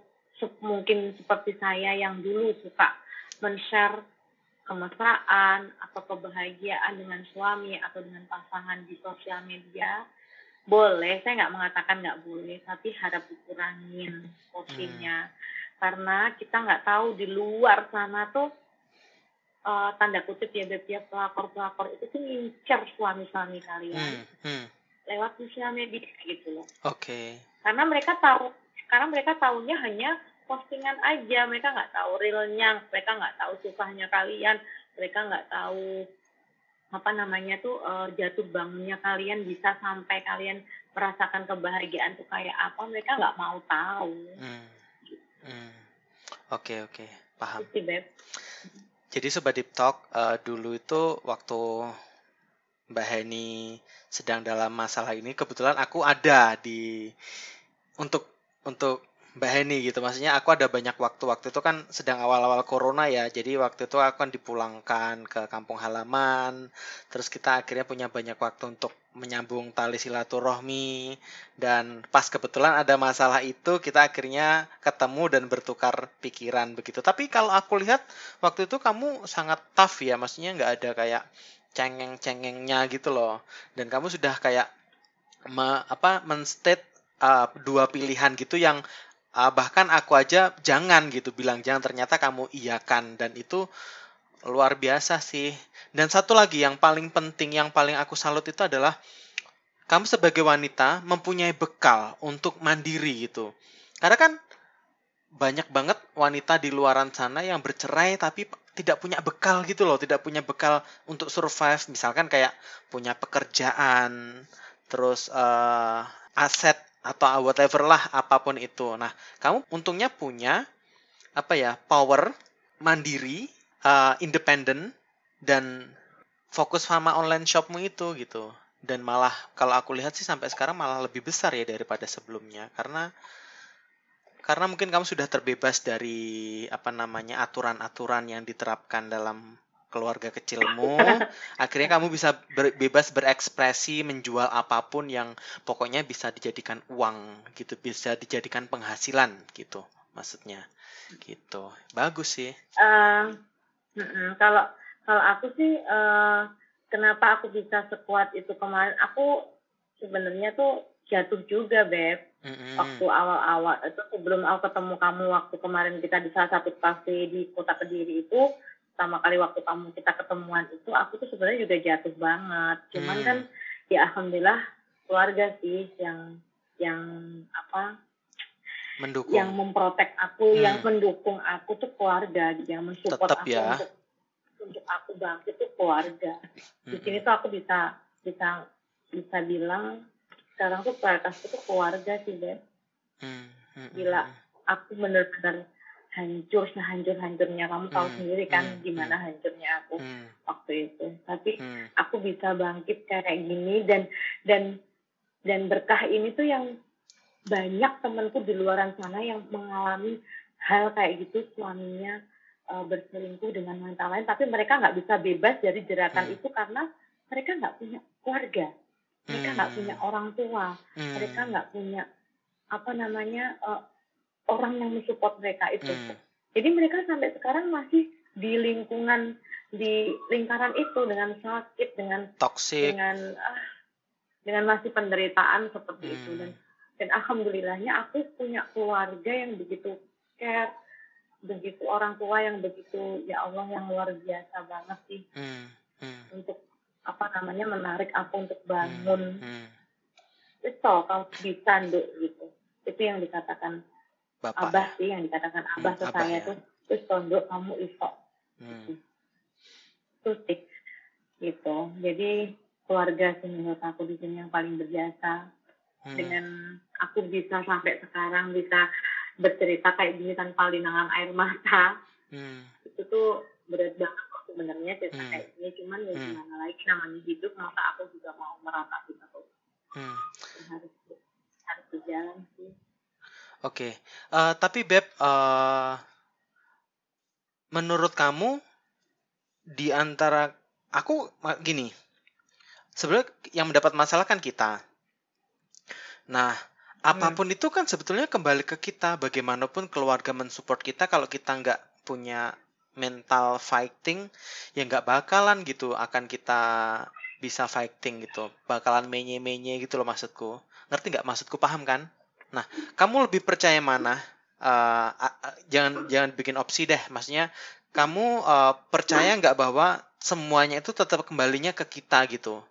mungkin seperti saya yang dulu suka men-share kemesraan atau kebahagiaan dengan suami atau dengan pasangan di sosial media boleh saya nggak mengatakan nggak boleh tapi harap dikurangin postingnya hmm. karena kita nggak tahu di luar sana tuh uh, tanda kutip ya beb ya pelakor pelakor itu tuh ngincer suami suami kalian hmm. Hmm. lewat sosial media gitu loh oke okay. karena mereka tahu karena mereka tahunya hanya postingan aja mereka nggak tahu realnya mereka nggak tahu susahnya kalian mereka nggak tahu apa namanya tuh uh, jatuh bangunnya kalian bisa sampai kalian merasakan kebahagiaan tuh kayak apa mereka nggak mau tahu hmm. hmm. oke oke okay. paham Gitu, Beb. Jadi Sobat Deep Talk, uh, dulu itu waktu Mbak Heni sedang dalam masalah ini, kebetulan aku ada di untuk untuk Mbak Heni gitu. Maksudnya aku ada banyak waktu. Waktu itu kan sedang awal-awal corona ya. Jadi waktu itu aku kan dipulangkan ke kampung halaman. Terus kita akhirnya punya banyak waktu untuk menyambung tali silaturahmi. Dan pas kebetulan ada masalah itu, kita akhirnya ketemu dan bertukar pikiran begitu. Tapi kalau aku lihat waktu itu kamu sangat tough ya. Maksudnya nggak ada kayak cengeng-cengengnya gitu loh. Dan kamu sudah kayak me, apa menstate uh, dua pilihan gitu yang uh, bahkan aku aja jangan gitu bilang jangan ternyata kamu iyakan. Dan itu luar biasa sih. Dan satu lagi yang paling penting yang paling aku salut itu adalah kamu sebagai wanita mempunyai bekal untuk mandiri gitu. Karena kan banyak banget wanita di luaran sana yang bercerai tapi tidak punya bekal gitu loh, tidak punya bekal untuk survive, misalkan kayak punya pekerjaan, terus uh, aset atau whatever lah apa pun itu. Nah, kamu untungnya punya apa ya power mandiri, uh, independen dan fokus sama online shopmu itu gitu. Dan malah kalau aku lihat sih sampai sekarang malah lebih besar ya daripada sebelumnya karena karena mungkin kamu sudah terbebas dari apa namanya aturan-aturan yang diterapkan dalam keluarga kecilmu, akhirnya kamu bisa ber, bebas berekspresi, menjual apa pun yang pokoknya bisa dijadikan uang gitu, bisa dijadikan penghasilan gitu, maksudnya gitu. Bagus sih. Uh, kalau kalau aku sih uh, kenapa aku bisa sekuat itu kemarin? Aku sebenarnya tuh jatuh juga beb mm-hmm. waktu awal-awal itu sebelum aku ketemu kamu waktu kemarin kita di salah satu kafe di kota kediri itu pertama kali waktu kamu kita ketemuan itu aku tuh sebenarnya juga jatuh banget cuman hmm. kan ya alhamdulillah keluarga sih yang yang apa mendukung yang memprotek aku hmm. yang mendukung aku tuh keluarga yang mensupport Tetap aku ya. untuk untuk aku bangkit tuh keluarga hmm. di sini tuh aku bisa bisa bisa bilang sekarang tuh prioritasku tuh keluarga sih deh hmm. Hmm. gila hmm. aku bener-bener hancur sehancur-hancurnya kamu tahu hmm, sendiri kan hmm, gimana hmm. hancurnya aku hmm. waktu itu tapi hmm. aku bisa bangkit kayak gini dan dan dan berkah ini tuh yang banyak temanku di luaran sana yang mengalami hal kayak gitu suaminya uh, berselingkuh dengan wanita lain tapi mereka nggak bisa bebas dari jerakan hmm. itu karena mereka nggak punya keluarga mereka nggak hmm. punya orang tua hmm. mereka nggak punya apa namanya uh, orang yang mensupport mereka itu. Hmm. Jadi mereka sampai sekarang masih di lingkungan di lingkaran itu dengan sakit, dengan toxic, dengan ah, dengan masih penderitaan seperti hmm. itu dan dan alhamdulillahnya aku punya keluarga yang begitu care, begitu orang tua yang begitu ya Allah yang luar biasa banget sih hmm. Hmm. untuk apa namanya menarik aku untuk bangun. Hmm. Hmm. Itu kalau bisa gitu. Itu yang dikatakan Bapak. Abah sih yang dikatakan Abah hmm, ke abah saya ya. tuh terus tondok kamu iso. Hmm. Terus sih gitu. Jadi keluarga sih menurut aku di sini yang paling berjasa. Hmm. Dengan aku bisa sampai sekarang bisa bercerita kayak gini tanpa linangan air mata. Hmm. Itu tuh berat banget kok sebenarnya cerita hmm. kayak gini. Cuman ya hmm. gimana lagi namanya hidup maka aku juga mau meratapi itu. Hmm. Harus harus berjalan sih. Oke, uh, tapi Beb, uh, menurut kamu di antara aku gini, sebenarnya yang mendapat masalah kan kita. Nah, apa pun hmm. itu kan sebetulnya kembali ke kita. Bagaimanapun keluarga mensupport kita, kalau kita nggak punya mental fighting, ya nggak bakalan gitu akan kita bisa fighting gitu. Bakalan menye-menye gitu loh maksudku. Ngerti nggak maksudku? Paham kan? Nah, kamu lebih percaya mana? Uh, uh, jangan jangan bikin opsi deh. Maksudnya kamu uh, percaya nggak bahwa semuanya itu tetap kembalinya ke kita gitu?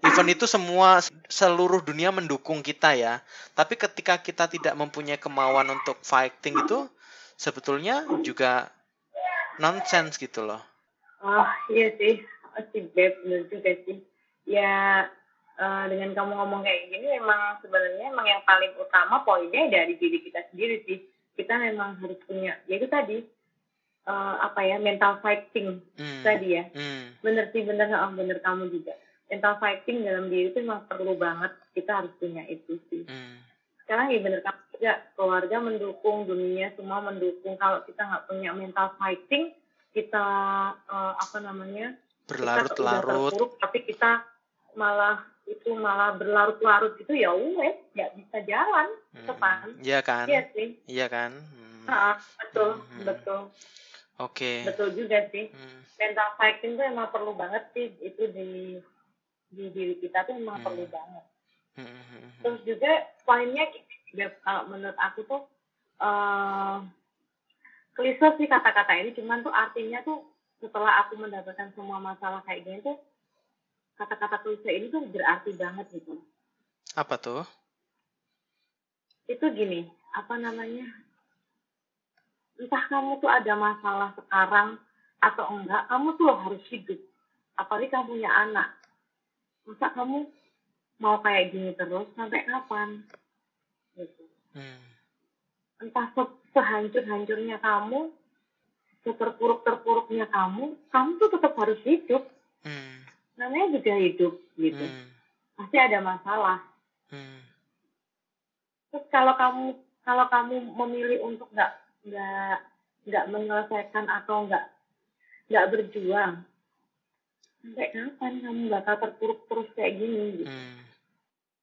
Event itu semua seluruh dunia mendukung kita ya. Tapi ketika kita tidak mempunyai kemauan untuk fighting itu sebetulnya juga nonsense gitu loh. Oh iya sih, sih beb juga sih. Ya uh, dengan kamu ngomong kayak gini memang sebenarnya emang yang paling utama poinnya dari diri kita sendiri sih kita memang harus punya ya itu tadi uh, apa ya mental fighting Hmm. tadi ya Hmm. bener sih bener oh, bener kamu juga mental fighting dalam diri itu memang perlu banget kita harus punya itu sih Hmm. sekarang ya bener kamu juga keluarga mendukung dunia semua mendukung kalau kita nggak punya mental fighting kita uh, apa namanya Berlarut-larut. tapi kita malah itu malah berlarut-larut gitu ya wes nggak bisa jalan Hmm. depan Iya kan? iya sih Iya kan? Hmm. Ah, betul Hmm. betul Oke. betul juga sih Hmm. mental fighting tuh emang perlu banget sih itu di di diri kita tuh emang Hmm. perlu banget Hmm, hmm, hmm. terus juga poinnya Beb, kalau menurut aku tuh eh klise sih kata-kata ini cuman tuh artinya tuh setelah aku mendapatkan semua masalah kayak gini tuh kata-kata klise ini tuh berarti banget gitu. Apa tuh? itu gini apa namanya? Entah kamu tuh ada masalah sekarang atau enggak kamu tuh harus hidup. Apalagi kamu punya anak. Masa kamu mau kayak gini terus sampai kapan? Gitu. Hmm. entah se sehancur-hancurnya kamu seterpuruk-terpuruknya kamu kamu tuh tetap harus hidup. Hmm. Namanya juga hidup gitu Hmm. pasti ada masalah Hmm. Terus kalau kamu kalau kamu memilih untuk nggak nggak nggak menyelesaikan atau nggak nggak berjuang, sampai kapan kamu bakal terpuruk terus kayak gini? Gitu. Hmm.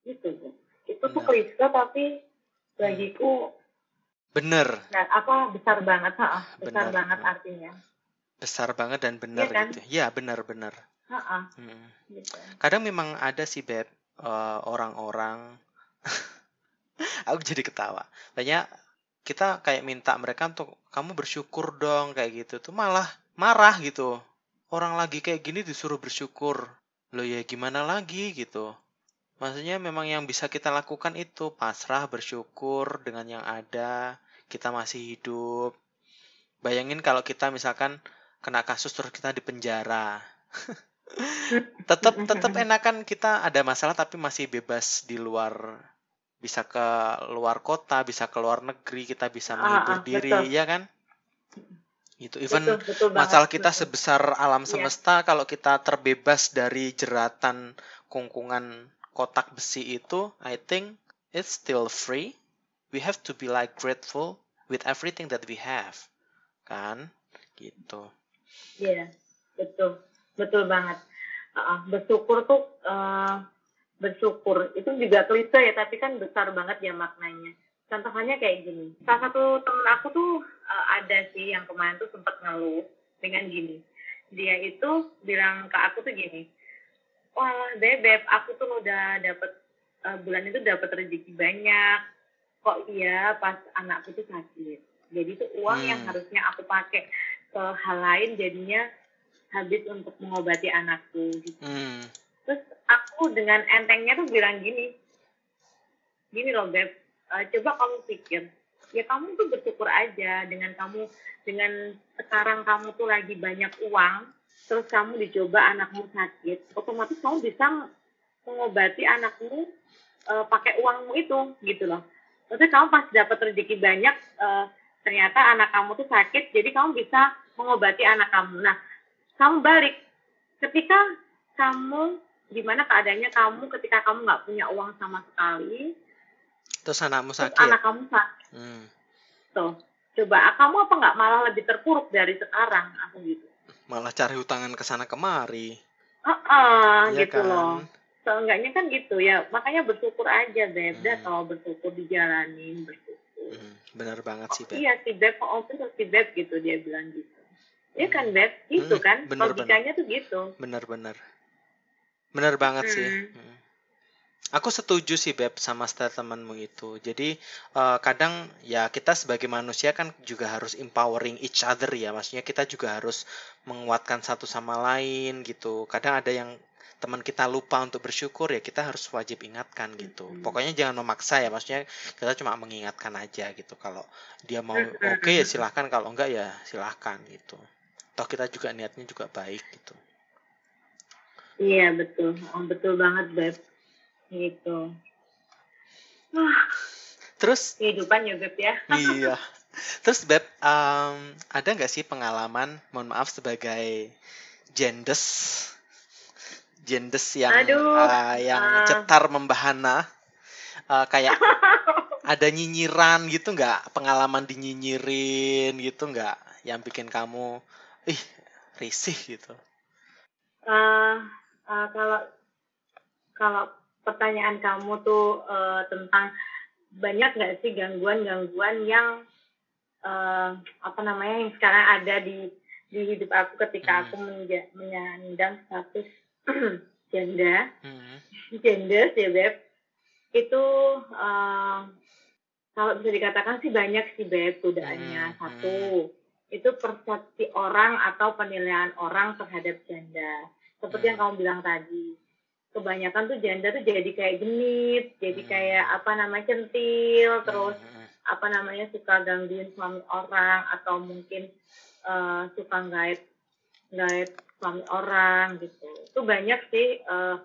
Gitu, Bu. Itu tuh Benar. klise tapi bagiku Bener. nah, apa besar banget, ha, besar Benar. banget artinya. Besar banget dan benar Iya kan? gitu. Ya, benar-benar. Ha, Hmm. gitu. Kadang memang ada sih, Beb, eh, orang-orang aku jadi ketawa. Banyak kita kayak minta mereka untuk kamu bersyukur dong kayak gitu tuh malah marah gitu. Orang lagi kayak gini disuruh bersyukur. Loh ya gimana lagi gitu. Maksudnya memang yang bisa kita lakukan itu pasrah bersyukur dengan yang ada. Kita masih hidup. Bayangin kalau kita misalkan kena kasus terus kita di penjara. tetap tetap enakan kita ada masalah tapi masih bebas di luar bisa ke luar kota, bisa ke luar negeri, kita bisa Ah, menghibur ah, diri, betul. ya kan? Itu even betul, betul banget, masalah kita betul. sebesar alam Iya. semesta kalau kita terbebas dari jeratan kungkungan kotak besi itu I think it's still free we have to be like grateful with everything that we have kan gitu Iya, betul, betul banget. Uh, bersyukur tuh uh, bersyukur itu juga klise ya, tapi kan besar banget ya maknanya. Contohnya kayak gini. Salah satu temen aku tuh uh, ada sih yang kemarin tuh sempat ngeluh dengan gini. Dia itu bilang ke aku tuh gini, wah bebek, aku tuh udah dapet uh, bulan itu dapat rezeki banyak. Kok iya pas anakku tuh sakit. Jadi tuh uang yang Hmm. harusnya aku pakai ke hal lain jadinya habis untuk mengobati anakku gitu. hmm Terus aku dengan entengnya tuh bilang gini, gini loh Beb, eh, coba kamu pikir, ya kamu tuh bersyukur aja dengan kamu, dengan sekarang kamu tuh lagi banyak uang, terus kamu dicoba anakmu sakit, otomatis kamu bisa mengobati anakmu eh, pakai uangmu itu, gitu loh. Maksudnya kamu pas dapat rezeki banyak, eh, ternyata anak kamu tuh sakit, jadi kamu bisa mengobati anak kamu. Nah, kamu balik, ketika kamu gimana keadaannya kamu ketika kamu nggak punya uang sama sekali, terus anakmu terus sakit anak kamu sakit, hmm. tuh. Coba kamu apa nggak malah lebih terpuruk dari sekarang, aku gitu. malah cari hutangan ke sana kemari Ah, Iya gitu kan? loh. Seenggaknya kan gitu ya. Makanya bersyukur aja, Beb. Hmm. kalau bersyukur dijalanin, bersyukur. Hmm, benar banget sih Oh, Beb iya si Beb, oh terus si Beb gitu dia bilang gitu. Iya kan Beb, gitu Hmm, kan? bener, Logikanya tuh gitu. benar-benar benar banget sih Hmm. Hmm. aku setuju sih Beb sama statementmu itu jadi eh, kadang ya kita sebagai manusia kan juga harus empowering each other ya maksudnya kita juga harus menguatkan satu sama lain gitu kadang ada yang teman kita lupa untuk bersyukur ya kita harus wajib ingatkan gitu Hmm. pokoknya jangan memaksa ya maksudnya kita cuma mengingatkan aja gitu kalau dia mau Hmm, hmm, oke ya hmm. silahkan kalau enggak ya silahkan gitu toh kita juga niatnya juga baik gitu Iya betul, oh, betul banget Beb. Gitu. Wah, terus kehidupan ya Beb ya. iya Terus Beb, um, ada nggak sih pengalaman, mohon maaf sebagai jendes, jendes yang Aduh, uh, yang uh. cetar membahana, uh, kayak ada nyinyiran gitu nggak? Pengalaman dinyinyirin gitu nggak? Yang bikin kamu, ih risih gitu. Uh, uh, kalau kalau pertanyaan kamu tuh uh, tentang banyak nggak sih gangguan-gangguan yang uh, apa namanya yang sekarang ada di di hidup aku ketika hmm. aku menyandang status janda, hmm. gender ya beb, itu uh, kalau bisa dikatakan sih banyak sih beb godaannya hmm. satu itu persepsi orang atau penilaian orang terhadap janda seperti hmm. yang kamu bilang tadi kebanyakan tuh janda tuh jadi kayak genit, jadi hmm. kayak apa namanya centil, terus hmm. apa namanya suka gangguin suami orang atau mungkin uh, suka ngait ngait suami orang gitu. Itu banyak sih uh,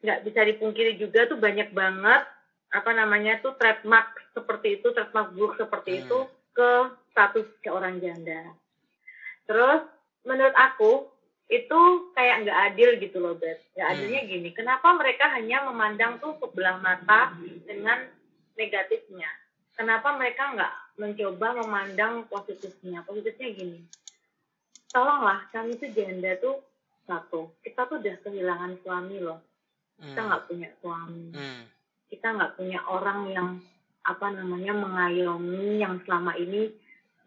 nggak bisa dipungkiri juga tuh banyak banget apa namanya tuh trademark seperti itu, trademark buruk seperti hmm. itu ke status seorang janda. Terus menurut aku itu kayak nggak adil gitu loh Beth. Nggak hmm. adilnya gini, kenapa mereka hanya memandang tuh sebelah mata dengan negatifnya? Kenapa mereka nggak mencoba memandang positifnya? Positifnya gini, tolonglah kami tuh janda tuh satu, kita tuh udah kehilangan suami loh. Kita hmm. nggak punya suami. Hmm. Kita nggak punya orang yang apa namanya mengayomi yang selama ini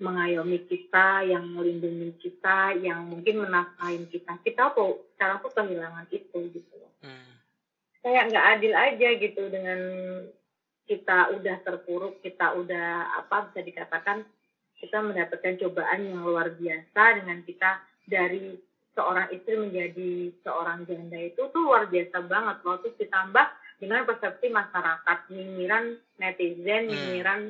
mengayomi kita, yang melindungi kita, yang mungkin menafkahin kita. Kita tuh sekarang tuh kehilangan itu gitu Hmm. Kayak nggak adil aja gitu dengan kita udah terpuruk, kita udah apa bisa dikatakan kita mendapatkan cobaan yang luar biasa dengan kita dari seorang istri menjadi seorang janda itu tuh luar biasa banget loh. Terus ditambah dengan persepsi masyarakat, nyinyiran netizen, nyinyiran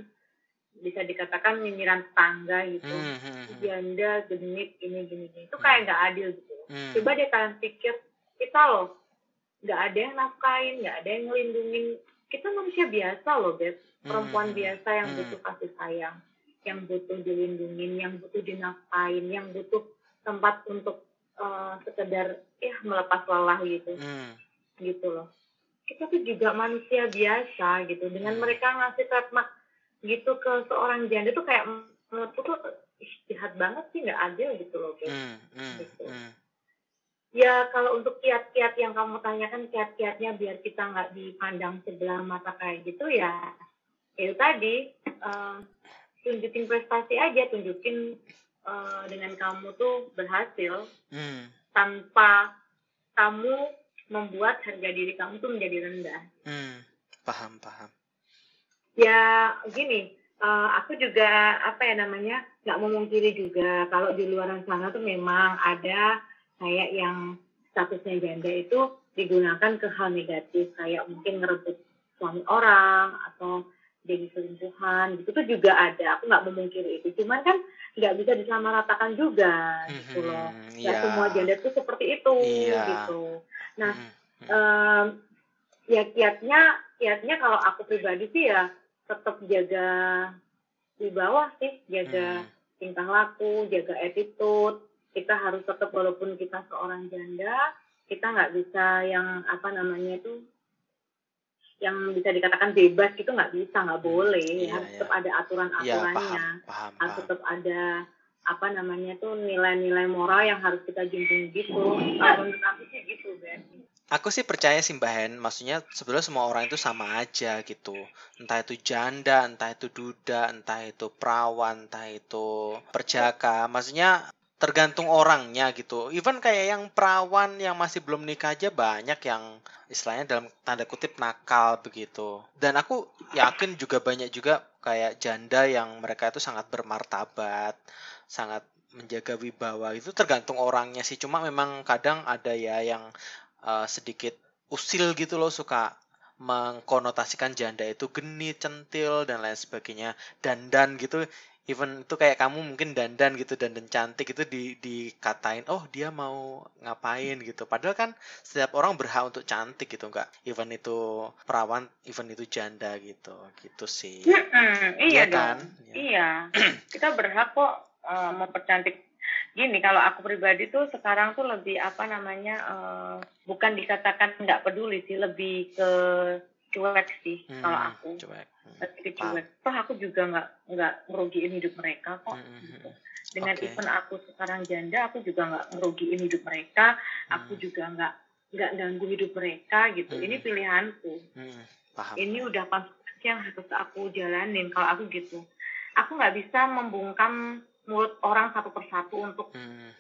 bisa dikatakan nyinyiran tetangga gitu hmm, hmm, hmm. janda genit ini gini gini itu kayak nggak adil gitu hmm. coba deh kalian pikir kita loh nggak ada yang nafkain nggak ada yang ngelindungin kita manusia biasa loh beb perempuan hmm. biasa yang hmm. butuh kasih sayang yang butuh dilindungin yang butuh dinafkain yang butuh tempat untuk uh, sekedar ya melepas lelah gitu hmm. gitu loh kita tuh juga manusia biasa gitu dengan hmm. mereka ngasih trademark gitu ke seorang janda tuh kayak menurutku tuh jahat banget sih nggak adil gitu loh guys. Mm, mm, gitu. Mm. Ya kalau untuk kiat-kiat yang kamu tanyakan kiat-kiatnya biar kita nggak dipandang sebelah mata kayak gitu ya itu tadi uh, tunjukin prestasi aja tunjukin uh, dengan kamu tuh berhasil mm. tanpa kamu membuat harga diri kamu tuh menjadi rendah. Mm. Paham paham ya gini uh, aku juga apa ya namanya nggak memungkiri juga kalau di luar sana tuh memang ada kayak yang statusnya janda itu digunakan ke hal negatif kayak mungkin ngerebut suami orang atau jadi selingkuhan gitu tuh juga ada aku nggak memungkiri itu cuman kan nggak bisa disamaratakan juga mm-hmm, gitu loh nggak yeah. semua janda tuh seperti itu yeah. gitu nah mm-hmm. um, ya kiatnya kiatnya kalau aku pribadi sih ya tetap jaga di bawah sih jaga hmm. tingkah laku jaga attitude kita harus tetap walaupun kita seorang janda kita nggak bisa yang apa namanya itu yang bisa dikatakan bebas itu nggak bisa nggak hmm. boleh iya, harus iya. tetap ada aturan aturannya iya, paham, paham, harus tetap ada apa namanya tuh nilai-nilai moral yang harus kita junjung gitu kalau menurut aku sih gitu Ben Aku sih percaya sih Mbak Hen, maksudnya sebenarnya semua orang itu sama aja gitu. Entah itu janda, entah itu duda, entah itu perawan, entah itu perjaka. Maksudnya tergantung orangnya gitu. Even kayak yang perawan yang masih belum nikah aja banyak yang istilahnya dalam tanda kutip nakal begitu. Dan aku yakin juga banyak juga kayak janda yang mereka itu sangat bermartabat, sangat menjaga wibawa itu tergantung orangnya sih cuma memang kadang ada ya yang uh, sedikit usil gitu loh suka mengkonotasikan janda itu genit, centil dan lain sebagainya, dandan gitu. even itu kayak kamu mungkin dandan gitu dandan cantik itu di dikatain oh dia mau ngapain gitu padahal kan setiap orang berhak untuk cantik gitu enggak even itu perawan even itu janda gitu gitu sih Mm-mm, Iya iya kan? dong. Iya. Iya. Kita berhak kok eh, mempercantik. Gini, kalau aku pribadi tuh sekarang tuh lebih apa namanya eh, bukan dikatakan nggak peduli sih, lebih ke cuek sih Hmm, kalau aku. cuek. Hmm, Lebih ke cuek. Toh aku juga nggak nggak ngerugiin hidup mereka kok. Hmm, gitu. Dengan Oke. event aku sekarang janda, aku juga nggak ngerugiin hidup mereka. Aku Hmm. juga nggak nggak ganggu hidup mereka gitu. Hmm. Ini pilihanku Hmm, paham ini udah konsekuensi yang harus aku jalanin kalau aku gitu aku nggak bisa membungkam mulut orang satu persatu untuk Hmm,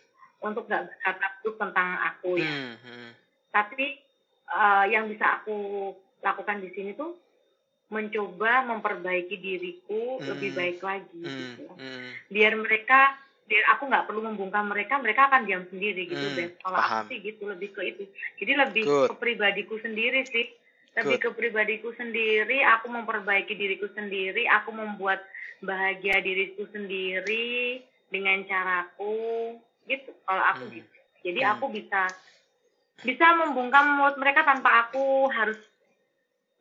untuk nggak berkata tentang aku ya hmm, hmm, tapi eh, yang bisa aku lakukan di sini tuh mencoba memperbaiki diriku Hmm. lebih baik lagi hmm, gitu hmm. biar mereka biar aku nggak perlu membungkam mereka mereka akan diam sendiri gitu Hmm, Beb. kalau paham. aku sih gitu lebih ke itu jadi lebih Good. ke pribadiku sendiri sih lebih ke pribadiku sendiri aku memperbaiki diriku sendiri aku membuat bahagia diriku sendiri dengan caraku gitu kalau aku Hmm. gitu jadi Hmm. aku bisa bisa membungkam mulut mereka tanpa aku harus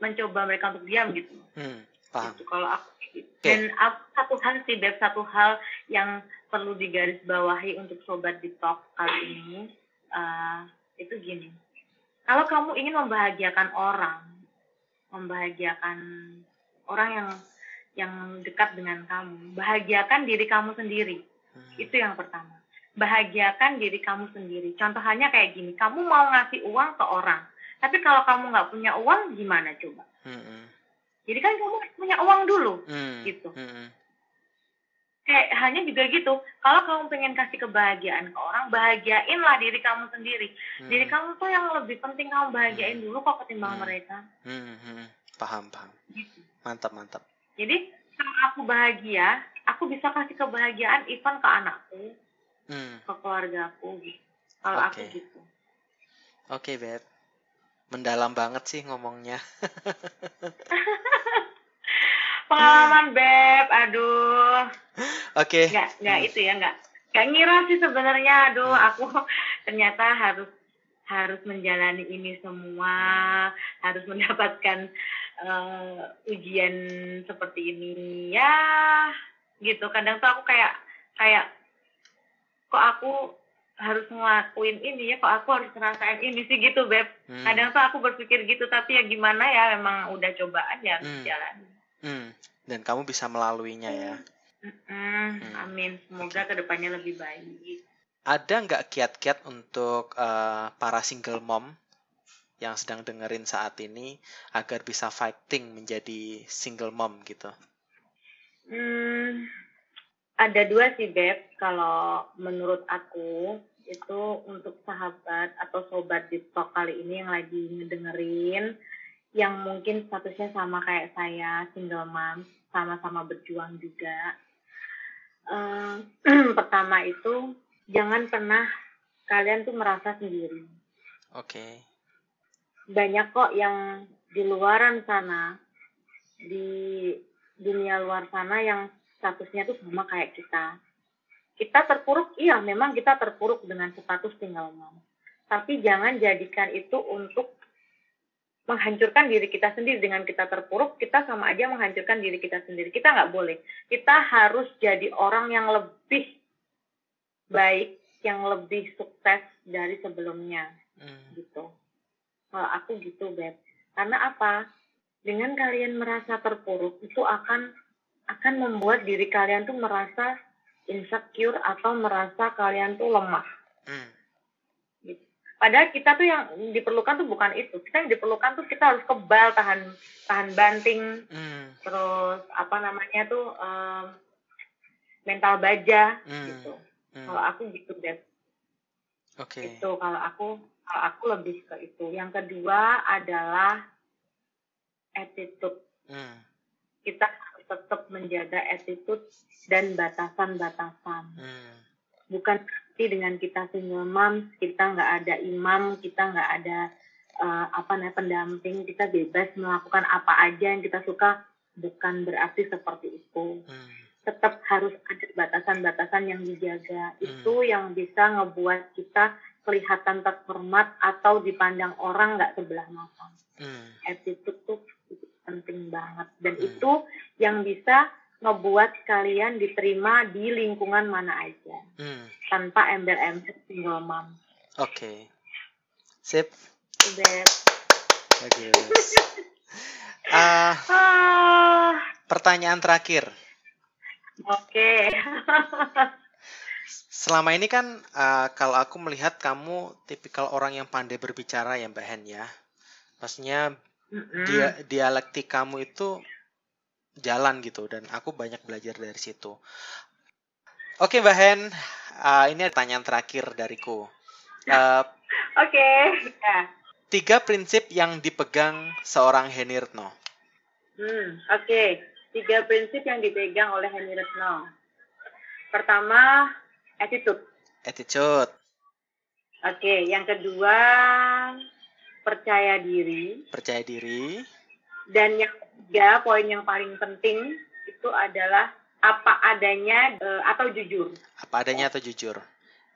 mencoba mereka untuk diam gitu Hmm, paham gitu kalau aku gitu. Dan aku, satu hal sih Beb, satu hal yang perlu digarisbawahi untuk sobat di talk kali ini eh, itu gini kalau kamu ingin membahagiakan orang membahagiakan orang yang yang dekat dengan kamu bahagiakan diri kamu sendiri. Hmm, itu yang pertama. Bahagiakan diri kamu sendiri. Contohnya kayak gini kamu mau ngasih uang ke orang tapi kalau kamu nggak punya uang gimana coba? Hmm, jadi kan kamu punya uang dulu hmm, Gitu. hmm. Kayak hanya juga gitu kalau kamu pengen kasih kebahagiaan ke orang bahagiainlah diri kamu sendiri Hmm, diri kamu tuh yang lebih penting kamu bahagiain dulu kok ketimbang Hmm. mereka hmm, hmm. paham paham gitu mantap mantap jadi kalau aku bahagia aku bisa kasih kebahagiaan even ke anakku hmm. ke keluargaku gitu kalau aku Oke. gitu Oke, Beb. Mendalam banget sih ngomongnya. pengalaman beb. Aduh. Oke. nggak nggak Hmm. itu ya nggak. Nggak ngira sih sebenarnya. Aduh Hmm. aku ternyata harus harus menjalani ini semua. Harus mendapatkan eh, ujian seperti ini. Ya gitu. Kadang tuh aku kayak kayak kok aku harus ngelakuin ini ya? Kok aku harus ngerasain ini sih? Gitu beb. Hmm, kadang tuh aku berpikir gitu. Tapi ya gimana ya? Memang udah cobaan ya Hmm. jalan hmm. Dan kamu bisa melaluinya ya. Mm-mm, amin semoga ke depannya lebih baik Ada nggak kiat-kiat untuk eh, para single mom yang sedang dengerin saat ini agar bisa fighting menjadi single mom gitu? Hmm, ada dua sih Beb, kalau menurut aku itu untuk sahabat atau sobat di talk kali ini yang lagi ngedengerin yang mungkin statusnya sama kayak saya single mom sama-sama berjuang juga. Eh, pertama itu jangan pernah kalian tuh merasa sendiri. Oke. banyak kok yang di luaran sana di dunia luar sana yang statusnya tuh sama kayak kita. Kita terpuruk iya memang kita terpuruk dengan status single mom. Tapi jangan jadikan itu untuk menghancurkan diri kita sendiri dengan kita terpuruk kita sama aja menghancurkan diri kita sendiri kita nggak boleh kita harus jadi orang yang lebih baik yang lebih sukses dari sebelumnya Hmm, gitu. Kalau aku gitu, Beb. Karena apa? Dengan kalian merasa terpuruk, itu akan akan membuat diri kalian tuh merasa insecure atau merasa kalian tuh lemah. hmm. Padahal kita tuh yang diperlukan tuh bukan itu. Kita yang diperlukan tuh kita harus kebal, tahan tahan banting, hmm, terus apa namanya tuh em, mental baja Hmm. gitu. hmm. Kalau aku gitu, Beb. Oke. itu kalau aku kalau aku lebih ke itu yang kedua adalah attitude Hmm, kita harus tetap menjaga attitude dan batasan-batasan hmm, bukan berarti dengan kita single mom kita nggak ada imam kita nggak ada eh, apa namanya pendamping kita bebas melakukan apa aja yang kita suka bukan berarti seperti itu hmm. tetap harus ada batasan-batasan yang dijaga. Hmm. Itu yang bisa ngebuat kita kelihatan terhormat atau dipandang orang nggak sebelah mata. Hmm. Attitude tuh penting banget dan hmm. itu yang bisa ngebuat kalian diterima di lingkungan mana aja hmm. tanpa embel-embel single mom. Oke, okay. sip. Sip. Bagus. uh, uh, pertanyaan terakhir. Oke. Okay. Selama ini kan uh, kalau aku melihat kamu tipikal orang yang pandai berbicara ya Mbak Hen ya. Maksudnya mm-hmm. dia dialektik kamu itu jalan gitu dan aku banyak belajar dari situ. Oke Mbak Hen, uh, ini pertanyaan terakhir dariku. Uh, Oke. Okay. Ya. Tiga prinsip yang dipegang seorang Henirno. Hmm, Oke, okay. tiga prinsip yang dipegang oleh Henirno. Pertama, attitude. Attitude. Oke, yang kedua percaya diri. Percaya diri. Dan yang ketiga, poin yang paling penting itu adalah apa adanya e, atau jujur. Apa adanya atau jujur.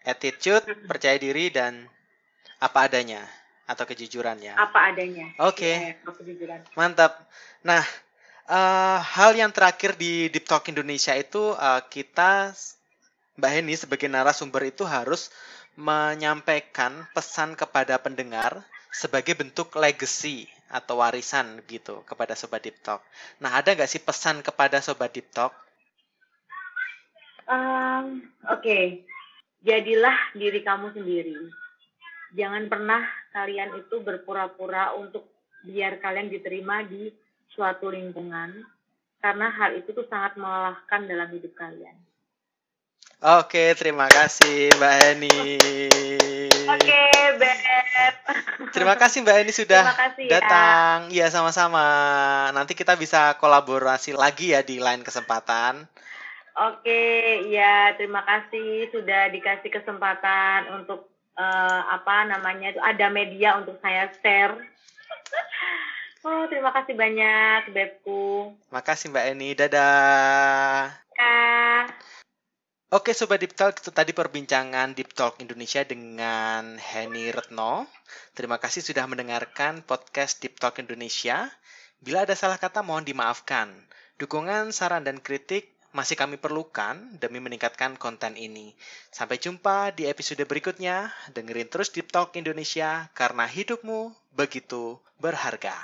Attitude, mm-hmm. percaya diri dan apa adanya atau kejujuran ya. Apa adanya. Oke. Okay. Ya, Mantap. Nah, uh, hal yang terakhir di Deep Talk Indonesia itu uh, kita Mbak Heni sebagai narasumber itu harus menyampaikan pesan kepada pendengar sebagai bentuk legacy atau warisan gitu kepada Sobat Deep Talk. Nah, ada nggak sih pesan kepada Sobat Deep Talk? Um, Oke, okay. jadilah diri kamu sendiri. Jangan pernah kalian itu berpura-pura untuk biar kalian diterima di suatu lingkungan, karena hal itu tuh sangat melelahkan dalam hidup kalian. Oke, terima kasih Mbak Eni. Oke, Terima kasih Mbak Eni sudah kasih, datang. Iya, ya, sama-sama. Nanti kita bisa kolaborasi lagi ya di lain kesempatan. Oke, ya terima kasih sudah dikasih kesempatan untuk uh, apa namanya itu ada media untuk saya share. Oh, terima kasih banyak, Bebku. Makasih Mbak Eni. Dadah. Ya. Oke Sobat Deep Talk, itu tadi perbincangan Deep Talk Indonesia dengan Henny Retno. Terima kasih sudah mendengarkan podcast Deep Talk Indonesia. Bila ada salah kata mohon dimaafkan. Dukungan, saran, dan kritik masih kami perlukan demi meningkatkan konten ini. Sampai jumpa di episode berikutnya. Dengerin terus Deep Talk Indonesia karena hidupmu begitu berharga.